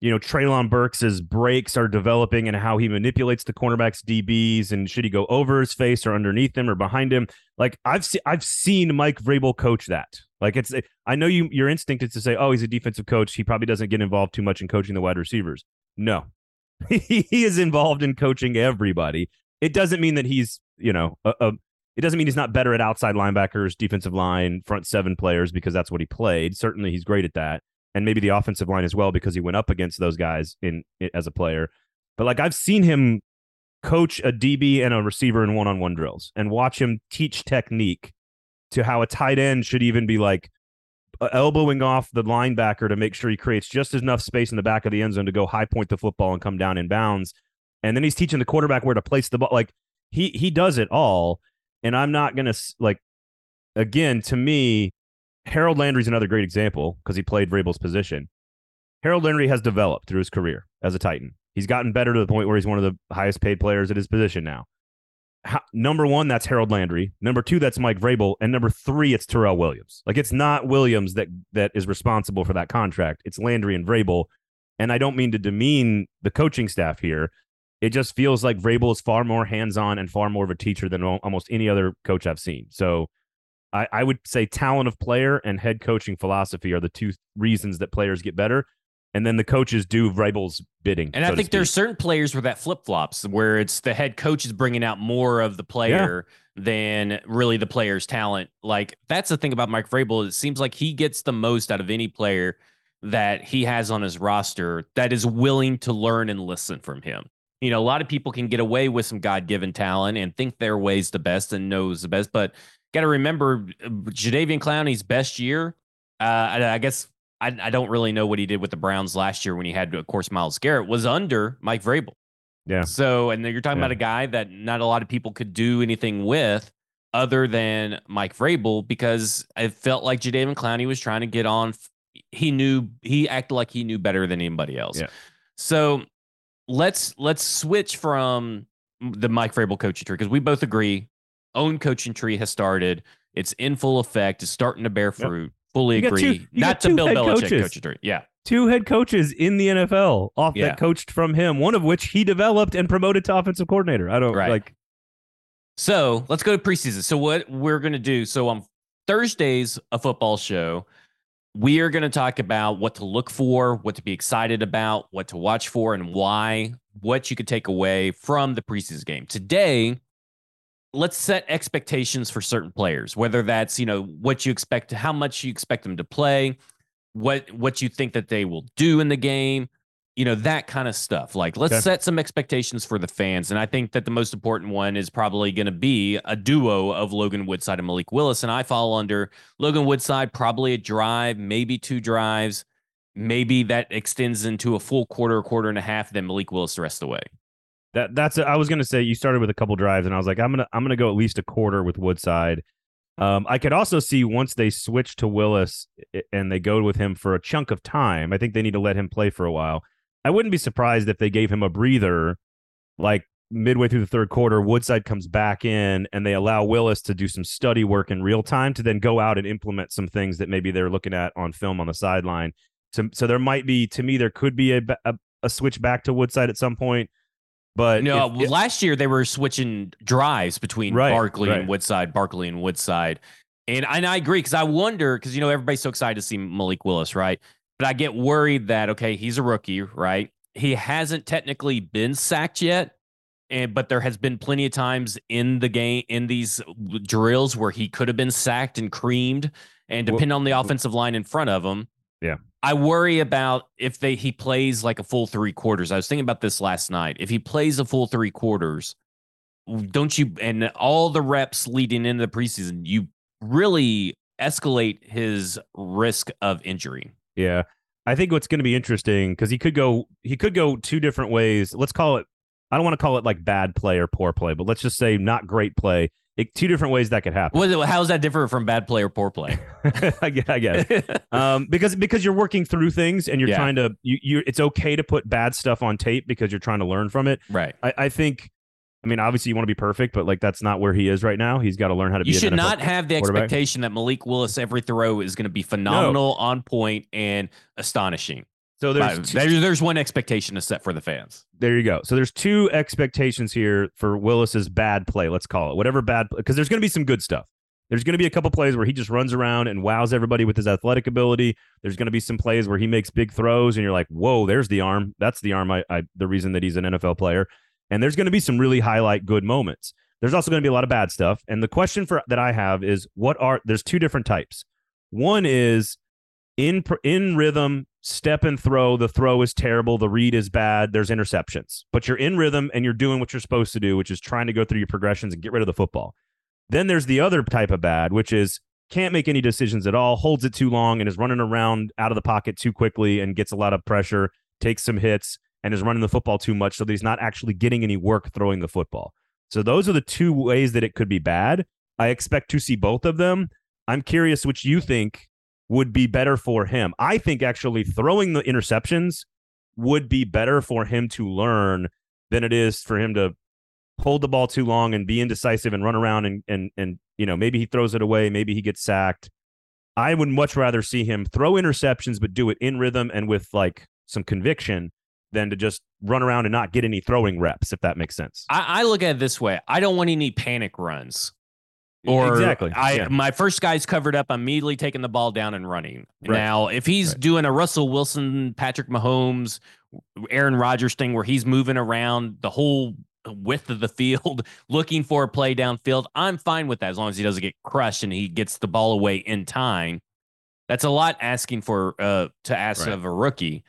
you know Treylon Burks's breaks are developing and how he manipulates the cornerbacks DBs and should he go over his face or underneath him or behind him? Like I've seen I've seen Mike Vrabel coach that. Like it's I know you your instinct is to say, oh, he's a defensive coach. He probably doesn't get involved too much in coaching the wide receivers. No, (laughs) he is involved in coaching everybody. It doesn't mean that he's you know a, a it doesn't mean he's not better at outside linebackers, defensive line, front seven players because that's what he played. Certainly, he's great at that, and maybe the offensive line as well because he went up against those guys in, as a player. But like I've seen him coach a DB and a receiver in one-on-one drills and watch him teach technique to how a tight end should even be like elbowing off the linebacker to make sure he creates just enough space in the back of the end zone to go high point the football and come down in bounds. And then he's teaching the quarterback where to place the ball. Like he he does it all. And I'm not gonna like again to me, Harold Landry's another great example because he played Vrabel's position. Harold Landry has developed through his career as a Titan. He's gotten better to the point where he's one of the highest paid players at his position now. Ho- number one, that's Harold Landry. Number two, that's Mike Vrabel, and number three, it's Terrell Williams. Like it's not Williams that that is responsible for that contract. It's Landry and Vrabel. And I don't mean to demean the coaching staff here. It just feels like Vrabel is far more hands-on and far more of a teacher than almost any other coach I've seen. So I, I would say talent of player and head coaching philosophy are the two reasons that players get better. And then the coaches do Vrabel's bidding.
And
so
I think there's certain players where that flip flops, where it's the head coach is bringing out more of the player than really the player's talent. Like that's the thing about Mike Vrabel. It seems like he gets the most out of any player that he has on his roster that is willing to learn and listen from him. You know, a lot of people can get away with some God given talent and think their way's the best and knows the best, but got to remember Jadeveon Clowney's best year. Uh, I, I guess I, I don't really know what he did with the Browns last year when he had, of course, Myles Garrett was under Mike Vrabel.
Yeah.
So, and you're talking
Yeah.
about a guy that not a lot of people could do anything with other than Mike Vrabel because it felt like Jadeveon Clowney was trying to get on. He knew he acted like he knew better than anybody else.
Yeah.
So let's let's switch from the Mike Vrabel coaching tree because we both agree own coaching tree has started. It's in full effect. It's starting to bear
Yep.
fruit. Fully
You
agree.
two-
Not
two
Bill Belichick
coaches.
coaching tree. Yeah.
two head coaches in the NFL off
Yeah.
that coached from him, one of which he developed and promoted to offensive coordinator. I don't
Right.
like
So let's go to preseason. So what we're gonna do? So on Thursdays, a football show, we are gonna talk about what to look for, what to be excited about, what to watch for, and why. What you could take away from the preseason game today. Let's set expectations for certain players, whether that's you know what you expect, how much you expect them to play, what what you think that they will do in the game, you know, that kind of stuff. Like, let's
Okay.
set some expectations for the fans. And I think that the most important one is probably going to be a duo of Logan Woodside and Malik Willis. And I fall under Logan Woodside, probably a drive, maybe two drives. Maybe that extends into a full quarter, quarter and a half, then Malik Willis the rest of the way.
That that's I was gonna say you started with a couple drives, and I was like, I'm gonna I'm gonna go at least a quarter with Woodside. Um, I could also see once they switch to Willis and they go with him for a chunk of time. I think they need to let him play for a while. I wouldn't be surprised if they gave him a breather, like midway through the third quarter. Woodside comes back in, and they allow Willis to do some study work in real time to then go out and implement some things that maybe they're looking at on film on the sideline. So, so there might be to me there could be a a, a switch back to Woodside at some point. But
No,
if-
last year they were switching drives between
Right,
Barkley
right.
and Woodside, Barkley and Woodside. And, and I agree because I wonder because you know everybody's so excited to see Malik Willis, right? But I get worried that okay, he's a rookie, right? He hasn't technically been sacked yet, and but there has been plenty of times in the game in these drills where he could have been sacked and creamed, and
Well-
depending on the offensive line in front of him.
Yeah.
I worry about if they he plays like a full three quarters. I was thinking about this last night. If he plays a full three quarters, don't you and all the reps leading into the preseason, you really escalate his risk of injury.
Yeah. I think what's going to be interesting because he could go he could go two different ways. Let's call it I don't want to call it like bad play or poor play, but let's just say not great play. It, two different ways that could happen.
What, how's that different from bad play or poor play? (laughs)
I get, I get it. (laughs) Um, because because you're working through things and you're
Yeah.
trying to you you it's okay to put bad stuff on tape because you're trying to learn from it.
right.
I, I think I mean obviously you want to be perfect, but like that's not where he is right now. He's got to learn how to
You
be.
should not have the expectation that Malik Willis every throw is going to be phenomenal, on point, and astonishing.
So
There's,
there's
there's, there's one expectation to set for the fans.
There you go. So there's two expectations here for Willis's bad play. Let's call it whatever bad because there's going to be some good stuff. There's going to be a couple plays where he just runs around and wows everybody with his athletic ability. There's going to be some plays where he makes big throws and you're like, "Whoa, there's the arm. That's the arm. I, I the reason that he's an NFL player." And there's going to be some really highlight good moments. There's also going to be a lot of bad stuff. And the question for that I have is, what are there's two different types. One is in in rhythm, step and throw. The throw is terrible. The read is bad. There's interceptions, but you're in rhythm and you're doing what you're supposed to do, which is trying to go through your progressions and get rid of the football. Then there's the other type of bad, which is can't make any decisions at all, holds it too long, and is running around out of the pocket too quickly and gets a lot of pressure, takes some hits, and is running the football too much, so that he's not actually getting any work throwing the football. So those are the two ways that it could be bad. I expect to see both of them. I'm curious which you think would be better for him. I think actually throwing the interceptions would be better for him to learn than it is for him to hold the ball too long and be indecisive and run around and and and you know maybe he throws it away, maybe he gets sacked. I would much rather see him throw interceptions but do it in rhythm and with like some conviction than to just run around and not get any throwing reps if that makes sense.
I, I look at it this way: I don't want any panic runs. Or
exactly.
I
yeah.
my first guy's covered up, I'm immediately taking the ball down and running.
Right.
Now, if he's
Right.
doing a Russell Wilson, Patrick Mahomes, Aaron Rodgers thing where he's moving around the whole width of the field (laughs) looking for a play downfield, I'm fine with that as long as he doesn't get crushed and he gets the ball away in time. That's a lot asking for uh to ask
Right.
of a rookie.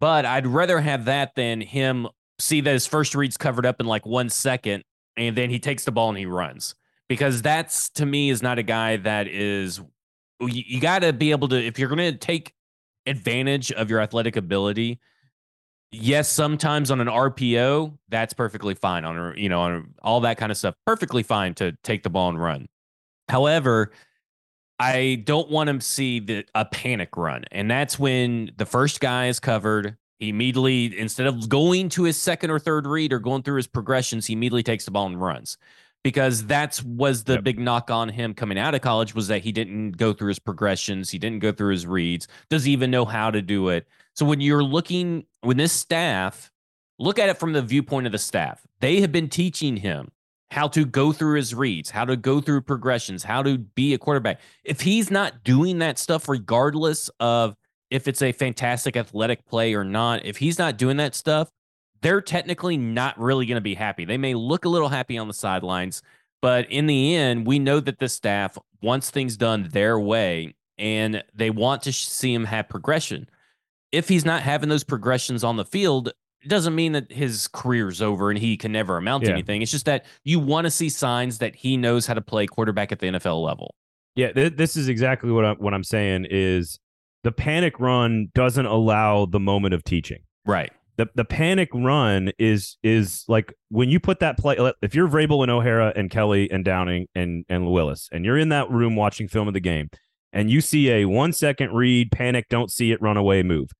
But I'd rather have that than him see that his first read's covered up in like one second and then he takes the ball and he runs. Because that's to me is not a guy that is you, got to be able to if you're going to take advantage of your athletic ability yes sometimes on an rpo that's perfectly fine on you know on all that kind of stuff perfectly fine to take the ball and run. However i don't want him to see the, a panic run. And that's when the first guy is covered. He immediately instead of going to his second or third read or going through his progressions he immediately takes the ball and runs. Because that's was the
Yep.
big knock on him coming out of college was that he didn't go through his progressions. He didn't go through his reads. Does he even know how to do it? So when you're looking when this staff look at it from the viewpoint of the staff. They have been teaching him how to go through his reads how to go through progressions how to be a quarterback if he's not doing that stuff regardless of if it's a fantastic athletic play or not if he's not doing that stuff they're technically not really going to be happy. They may look a little happy on the sidelines, but in the end, we know that the staff wants things done their way and they want to see him have progression. if he's not having those progressions on the field, it doesn't mean that his career's over and he can never amount to
Yeah.
anything. It's just that you want to see signs that he knows how to play quarterback at the NFL level.
Yeah, th- this is exactly what I'm what I'm saying is the panic run doesn't allow the moment of teaching.
Right.
The the panic run is is like when you put that play if you're Vrabel and O'Hara and Kelly and Downing and and Willis and you're in that room watching film of the game and you see a 1 second read, panic, don't see it, run away, move.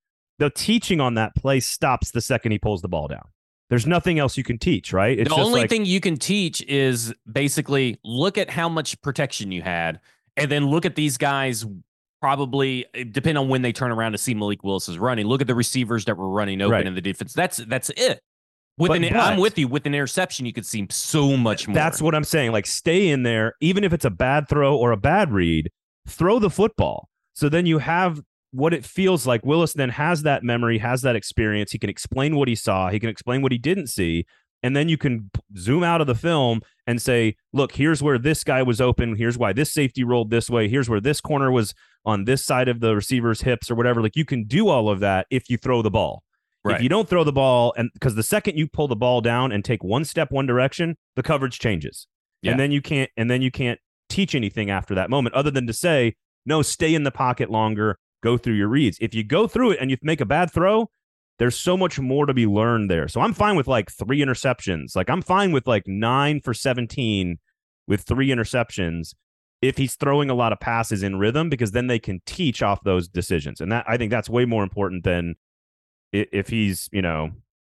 The teaching on that play stops the second he pulls the ball down. There's nothing else you can teach, right? It's
the only
like,
thing you can teach is basically look at how much protection you had, and then look at these guys. Probably depend on when they turn around to see Malik Willis is running. Look at the receivers that were running open
Right.
in the defense. That's that's it. With
But-
an, I'm with you. With an interception, you could see so much more.
That's what I'm saying. Like, stay in there, even if it's a bad throw or a bad read, throw the football. So then you have what it feels like. Willis then has that memory, has that experience. He can explain what he saw, he can explain what he didn't see. And then you can zoom out of the film and say, look, here's where this guy was open. Here's why this safety rolled this way. Here's where this corner was on this side of the receiver's hips or whatever. Like, you can do all of that if you throw the ball.
Right.
If you don't throw the ball, and because the second you pull the ball down and take one step one direction, the coverage changes,
Yeah.
and then you can't, and then you can't teach anything after that moment, other than to say, no, stay in the pocket longer, go through your reads. If you go through it and you make a bad throw, there's so much more to be learned there. So I'm fine with like three interceptions. Like I'm fine with like nine for 17 with three interceptions if he's throwing a lot of passes in rhythm because then they can teach off those decisions. And that I think that's way more important than if he's, you know,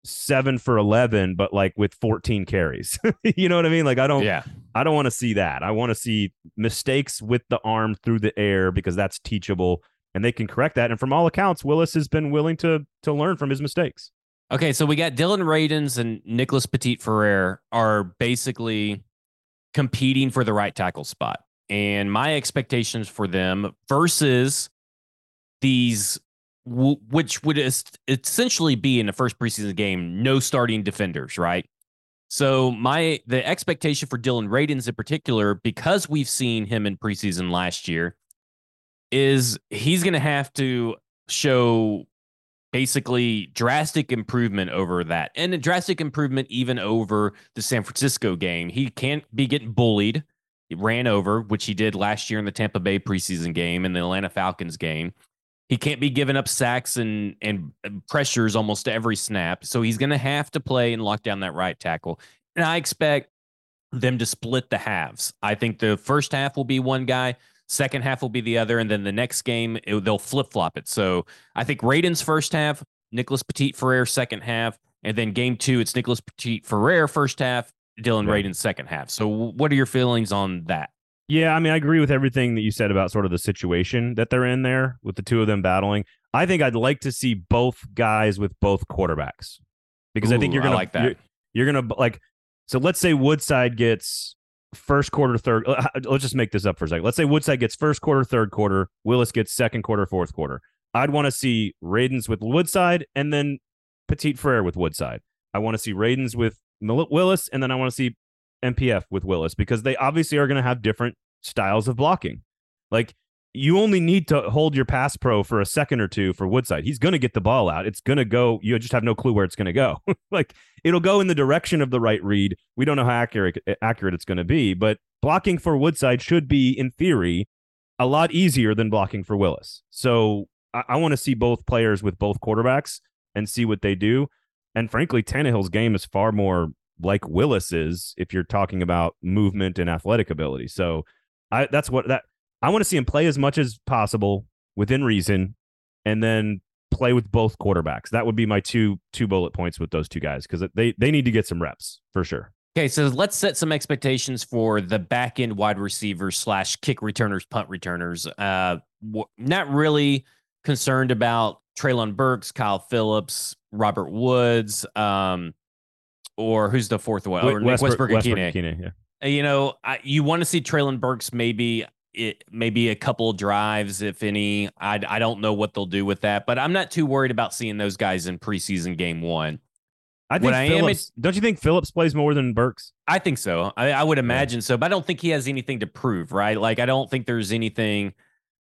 seven for 11, but like with 14 carries. (laughs) you know what I mean? Like I don't,
yeah.
I don't want to see that. I want to see mistakes with the arm through the air because that's teachable and they can correct that. And from all accounts, Willis has been willing to to learn from his mistakes.
Okay, so we got Dillon Radunz and Nicholas Petit-Frere are basically competing for the right tackle spot. And my expectations for them versus these, which would essentially be in the first preseason game, no starting defenders, right? So my the expectation for Dillon Radunz in particular, because we've seen him in preseason last year, is he's going to have to show basically drastic improvement over that and a drastic improvement even over the San Francisco game. He can't be getting bullied. He ran over, which he did last year in the Tampa Bay preseason game and the Atlanta Falcons game. He can't be giving up sacks and and pressures almost every snap. So he's going to have to play and lock down that right tackle. And I expect them to split the halves. I think the first half will be one guy, second half will be the other, and then the next game it- they'll flip flop it. So I think Radunz first half, Nicholas Petit-Frere second half, and then game two it's Nicholas Petit-Frere first half, Dylan
Right.
Radunz second half. So what are your feelings on that?
Yeah, I mean, I agree with everything that you said about sort of the situation that they're in there with the two of them battling. I think I'd like to see both guys with both quarterbacks because I think you're gonna
like that.
You're, you're gonna like. So let's say Woodside gets first quarter, third. uh, (laughs) Let's just make this up for a second. Let's say Woodside gets first quarter, third quarter. Willis gets second quarter, fourth quarter. I'd want to see Radunz with Woodside and then Petit Frere with Woodside. I want to see Radunz with Willis and then I want to see MPF with Willis because they obviously are going to have different styles of blocking. Like you only need to hold your pass pro for a second or two for Woodside. He's going to get the ball out. It's going to go. You just have no clue where it's going to go. (laughs) like it'll go in the direction of the right read. We don't know how accurate eh, accurate it's going to be, but blocking for Woodside should be, in theory, a lot easier than blocking for Willis. So I, I want to see both players with both quarterbacks and see what they do. And frankly, Tannehill's game is far more like Willis's if you're talking about movement and athletic ability. So I that's what that I want to see him play as much as possible within reason, and then play with both quarterbacks. That would be my two two bullet points with those two guys because they they need to get some reps for sure.
Okay, so let's set some expectations for the back end wide receivers slash kick returners, punt returners. Uh, w- not really concerned about Treylon Burks, Kyle Phillips, Robert Woods, um, or who's the fourth one? Westbrook,
Westbrook
Akine.
Ikhine, yeah.
Uh, You know, I, you want to see Treylon Burks maybe it maybe a couple drives, if any. I I don't know what they'll do with that, but I'm not too worried about seeing those guys in preseason game one.
I think
I am
Phillips. don't you think Phillips plays more than Burks?
I think so. I, I would imagine so, but I don't think he has anything to prove, right? Like I don't think there's anything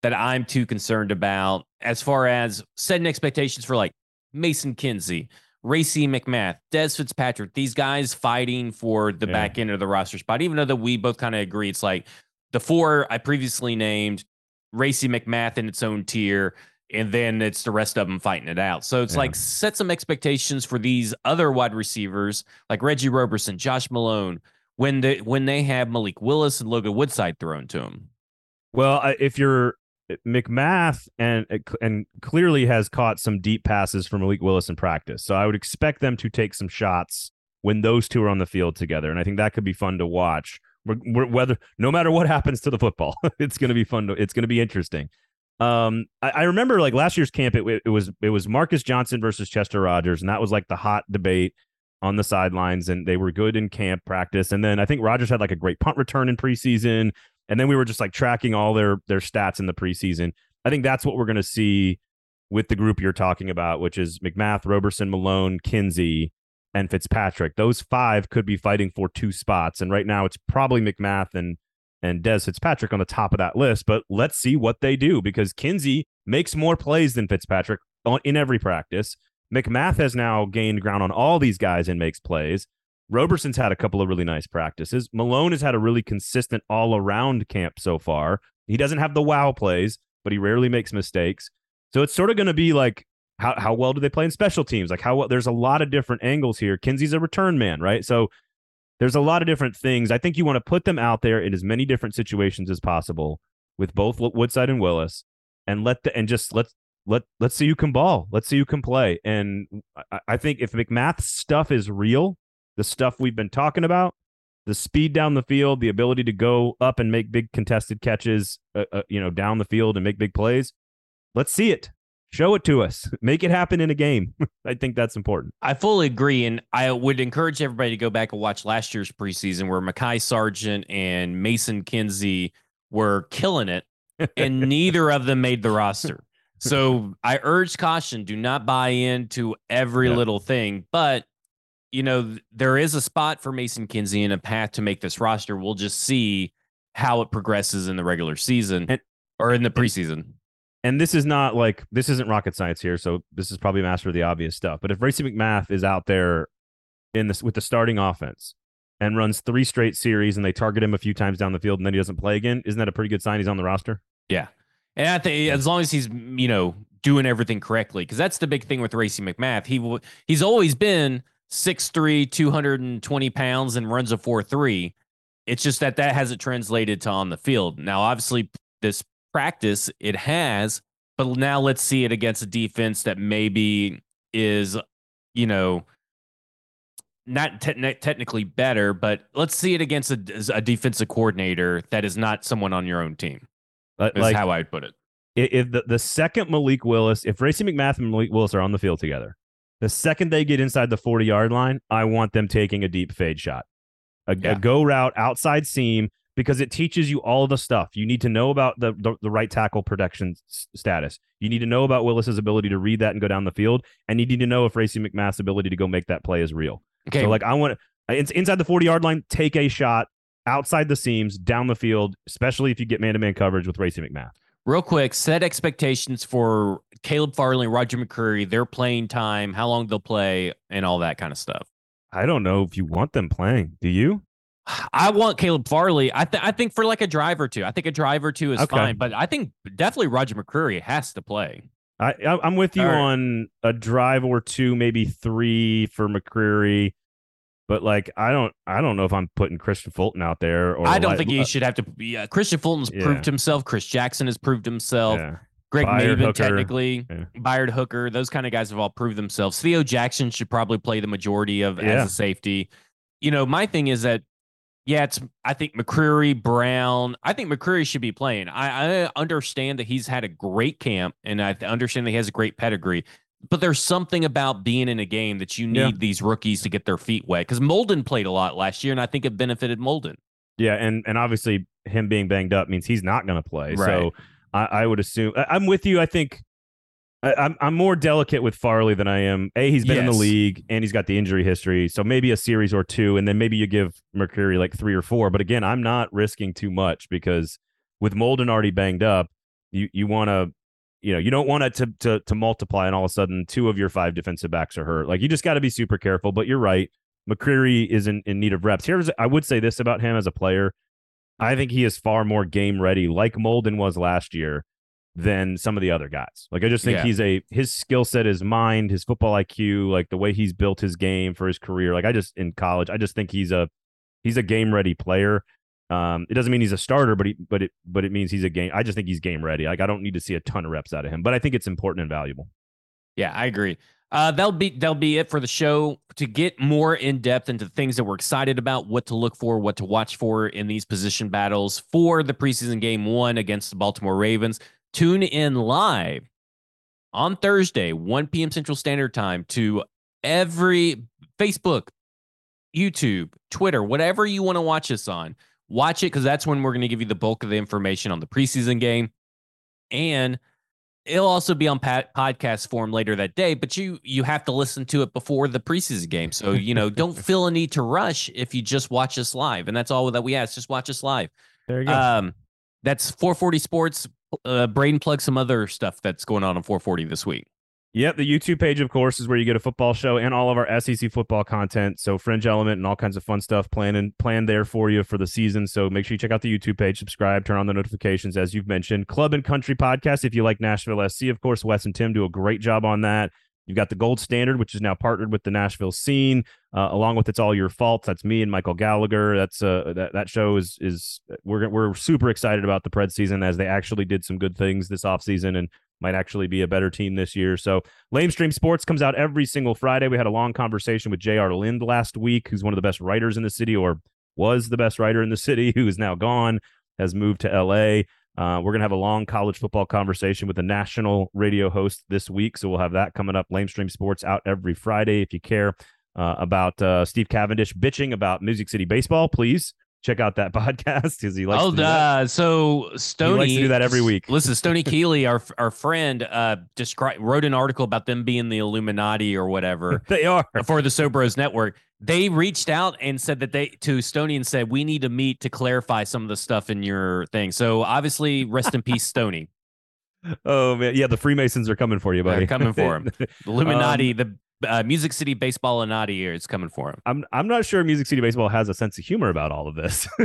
that I'm too concerned about as far as setting expectations for like Mason Kinsey, Racey McMath, Dez Fitzpatrick, these guys fighting for the
Yeah.
back end of the roster spot, even though that we both kind of agree it's like the four I previously named, Racey McMath in its own tier, and then it's the rest of them fighting it out. So it's
Yeah.
like set some expectations for these other wide receivers like Reggie Roberson, Josh Malone, when they when they have Malik Willis and Logan Woodside thrown to them.
Well, if you're eh, McMath and eh, and clearly has caught some deep passes from Malik Willis in practice, so I would expect them to take some shots when those two are on the field together, and I think that could be fun to watch. Whether no matter what happens to the football, (laughs) it's going to be fun. To, it's going to be interesting. Um, I, I remember like last year's camp, it, it was it was Marcus Johnson versus Chester Rogers, and that was like the hot debate on the sidelines, and they were good in camp practice. And then I think Rogers had like a great punt return in preseason, and then we were just like tracking all their their stats in the preseason. I think that's what we're going to see with the group you're talking about, which is McMath, Roberson, Malone, Kinsey, and Fitzpatrick. Those five could be fighting for two spots, and right now it's probably McMath and and Dez Fitzpatrick on the top of that list. But let's see what they do because Kinsey makes more plays than Fitzpatrick on, in every practice. McMath has now gained ground on all these guys and makes plays. Roberson's had a couple of really nice practices. Malone has had a really consistent all around camp so far. He doesn't have the wow plays, but he rarely makes mistakes. So it's sort of going to be like how how well do they play in special teams? Like how well, there's a lot of different angles here. Kinsey's a return man, right? So there's a lot of different things. I think you want to put them out there in as many different situations as possible with both Woodside and Willis, and let the and just let's let let's see who can ball. Let's see who can play. And I, I think if McMath's stuff is real, the stuff we've been talking about, the speed down the field, the ability to go up and make big contested catches, uh, uh, you know, down the field and make big plays. Let's see it. Show it to us. Make it happen in a game. (laughs) I think that's important.
I fully agree, and I would encourage everybody to go back and watch last year's preseason where Mekhi Sargent and Mason Kinsey were killing it, and (laughs) neither of them made the roster. So I urge caution: do not buy into every
Yeah.
little thing. But you know, there is a spot for Mason Kinsey and a path to make this roster. We'll just see how it progresses in the regular season
And-
or in the preseason.
And this is not like this isn't rocket science here, so this is probably master of the obvious stuff. But if Racey McMath is out there in this with the starting offense and runs three straight series and they target him a few times down the field and then he doesn't play again, isn't that a pretty good sign he's on the roster? Yeah.
And I think as long as he's you know doing everything correctly, because that's the big thing with Racey McMath. He w- he's always been 6'3", 220 pounds, and runs a four three. It's just that that hasn't translated to on the field. Now, obviously, this practice it has, but now let's see it against a defense that maybe is, you know, not te- not technically better, but let's see it against a, a defensive coordinator that is not someone on your own team. That's
like
how I'd put it.
if the, the second Malik Willis, if Racey McMath and Malik Willis are on the field together, the second they get inside the 40 yard line, I want them taking a deep fade shot, a,
Yeah.
a go route outside seam, because it teaches you all the stuff you need to know about the, the, the right tackle protection s- status. You need to know about Willis's ability to read that and go down the field. And you need to know if Racey McMath's ability to go make that play is real.
Okay,
So, like, I want to, uh, inside the 40 yard line, take a shot outside the seams, down the field, especially if you get man to man coverage with Racey McMath.
real quick, set expectations for Caleb Farley Roger McCreary, their playing time, how long they'll play, and all that kind of stuff.
I don't know if you want them playing. Do you?
I want Caleb Farley. I th- I think for like a drive or two. I think a drive or two is
Okay.
fine, but I think definitely Roger McCreary has to play.
I, I'm with you
right.
on a drive or two, maybe three for McCreary. But like I don't I don't know if I'm putting Kristian Fulton out there or
I don't
like-
think he should have to. be uh, Kristian Fulton's
Yeah.
proved himself. Chris Jackson has proved himself.
Yeah.
Greg
Byard
Maven,
Hooker.
technically.
Yeah.
Byard Hooker. Those kind of guys have all proved themselves. Theo Jackson should probably play the majority of
Yeah.
as a safety. You know, my thing is that, yeah, it's I think McCreary, Brown. I think McCreary should be playing. I, I understand that he's had a great camp and I understand that he has a great pedigree. But there's something about being in a game that you need
Yeah.
these rookies to get their feet wet. Because Molden played a lot last year, and I think it benefited Molden.
Yeah, and and obviously him being banged up means he's not going to play.
Right.
So I, I would assume I, I'm with you. I think I, I'm I'm more delicate with Farley than I am. A, he's been in the league and he's got the injury history, so maybe a series or two, and then maybe you give McCreary like three or four. But again, I'm not risking too much because with Molden already banged up, you you want to you know you don't want it to, to to multiply and all of a sudden two of your five defensive backs are hurt like you just got to be super careful but you're right mccreary is in, in need of reps here's i would say this about him as a player i think he is far more game ready like molden was last year than some of the other guys like i just think
Yeah.
he's a his skill set his mind his football iq like the way he's built his game for his career like i just in college i just think he's a he's a game ready player um, it doesn't mean he's a starter, but he, but it, but it means he's a game. I just think he's game ready. Like I don't need to see a ton of reps out of him, but I think it's important and valuable.
Yeah, I agree. Uh, that'll be that'll be it for the show. To get more in depth into things that we're excited about, what to look for, what to watch for in these position battles for the preseason game one against the Baltimore Ravens. Tune in live on Thursday, 1 p.m. Central Standard Time to every Facebook, YouTube, Twitter, whatever you want to watch us on. Watch it because that's when we're going to give you the bulk of the information on the preseason game. And it'll also be on pat- podcast form later that day but you you have to listen to it before the preseason game so you know don't (laughs) feel a need to rush if you just watch us live and that's all that we ask just watch us live
There you go.
um that's 440 sports uh braden plug some other stuff that's going on on 440 this week
Yep, the YouTube page, of course, is where you get a football show and all of our SEC football content. So fringe element and all kinds of fun stuff planned planned there for you for the season. So make sure you check out the YouTube page, subscribe, turn on the notifications as you've mentioned. Club and Country Podcast, if you like Nashville SC, of course, Wes and Tim do a great job on that. You've got the Gold Standard, which is now partnered with the Nashville scene, uh, along with It's All Your Fault. That's me and Michael Gallagher. That's uh, that that show is is we're we're super excited about the Pred season as they actually did some good things this offseason and might actually be a better team this year. So Lamestream Sports comes out every single Friday. We had a long conversation with J.R. Lind last week, who's one of the best writers in the city, or was the best writer in the city, (laughs) who is now gone, has moved to L.A. Uh, we're going to have a long college football conversation with a national radio host this week. So we'll have that coming up. Lamestream Sports out every Friday. If you care uh, about uh, Steve Cavendish bitching about Music City Baseball, please check out that (laughs) podcast because he likes
oh
to do that.
uh, so stony
He likes to do that every week. (laughs)
listen stony (laughs) keeley our our friend uh described wrote an article about them being the illuminati or whatever
They are.
for the Sobros Network. They reached out and said that they to Stoney and said we need to meet to clarify some of the stuff in your thing. So obviously, rest in peace, Stoney. (laughs)
Oh man, yeah, the Freemasons are coming for you, buddy.
They're coming for him. The (laughs) Illuminati, the uh, Music City Baseball Illuminati is coming for him.
I'm I'm not sure Music City Baseball has a sense of humor about all of this. (laughs)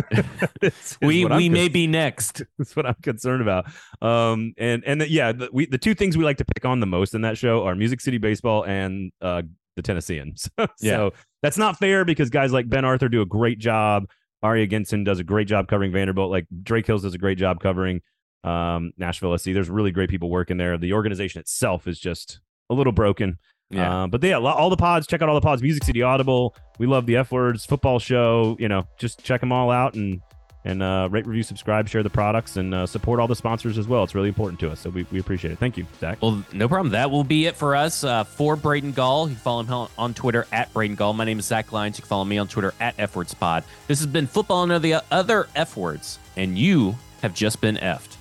We
I'm
we
con-
may be next.
That's what I'm concerned about. Um, and and the, yeah, the, we the two things we like to pick on the most in that show are Music City Baseball and uh, the Tennesseans. so
Yeah.
That's not fair because guys like Ben Arthur do a great job. Aria Gerson does a great job covering Vanderbilt. Like Drake Hills does a great job covering um, Nashville SC. There's really great people working there. The organization itself is just a little broken.
Yeah.
Uh, but yeah, all the pods, check out all the pods. Music City Audible. We love the F words, football show. You know, just check them all out and and uh, rate, review, subscribe, share the products, and uh, support all the sponsors as well. It's really important to us, so we, we appreciate it. Thank you, Zach.
Well, no problem. That will be it for us. Uh, for Braden Gall, you can follow him on Twitter at Braden Gall. My name is Zach Lyons. You can follow me on Twitter at FWordsPod. This has been Football and the Other F Words, and you have just been effed.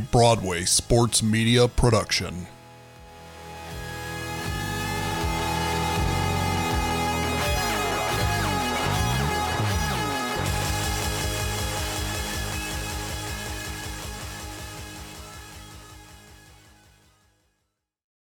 Broadway sports media production.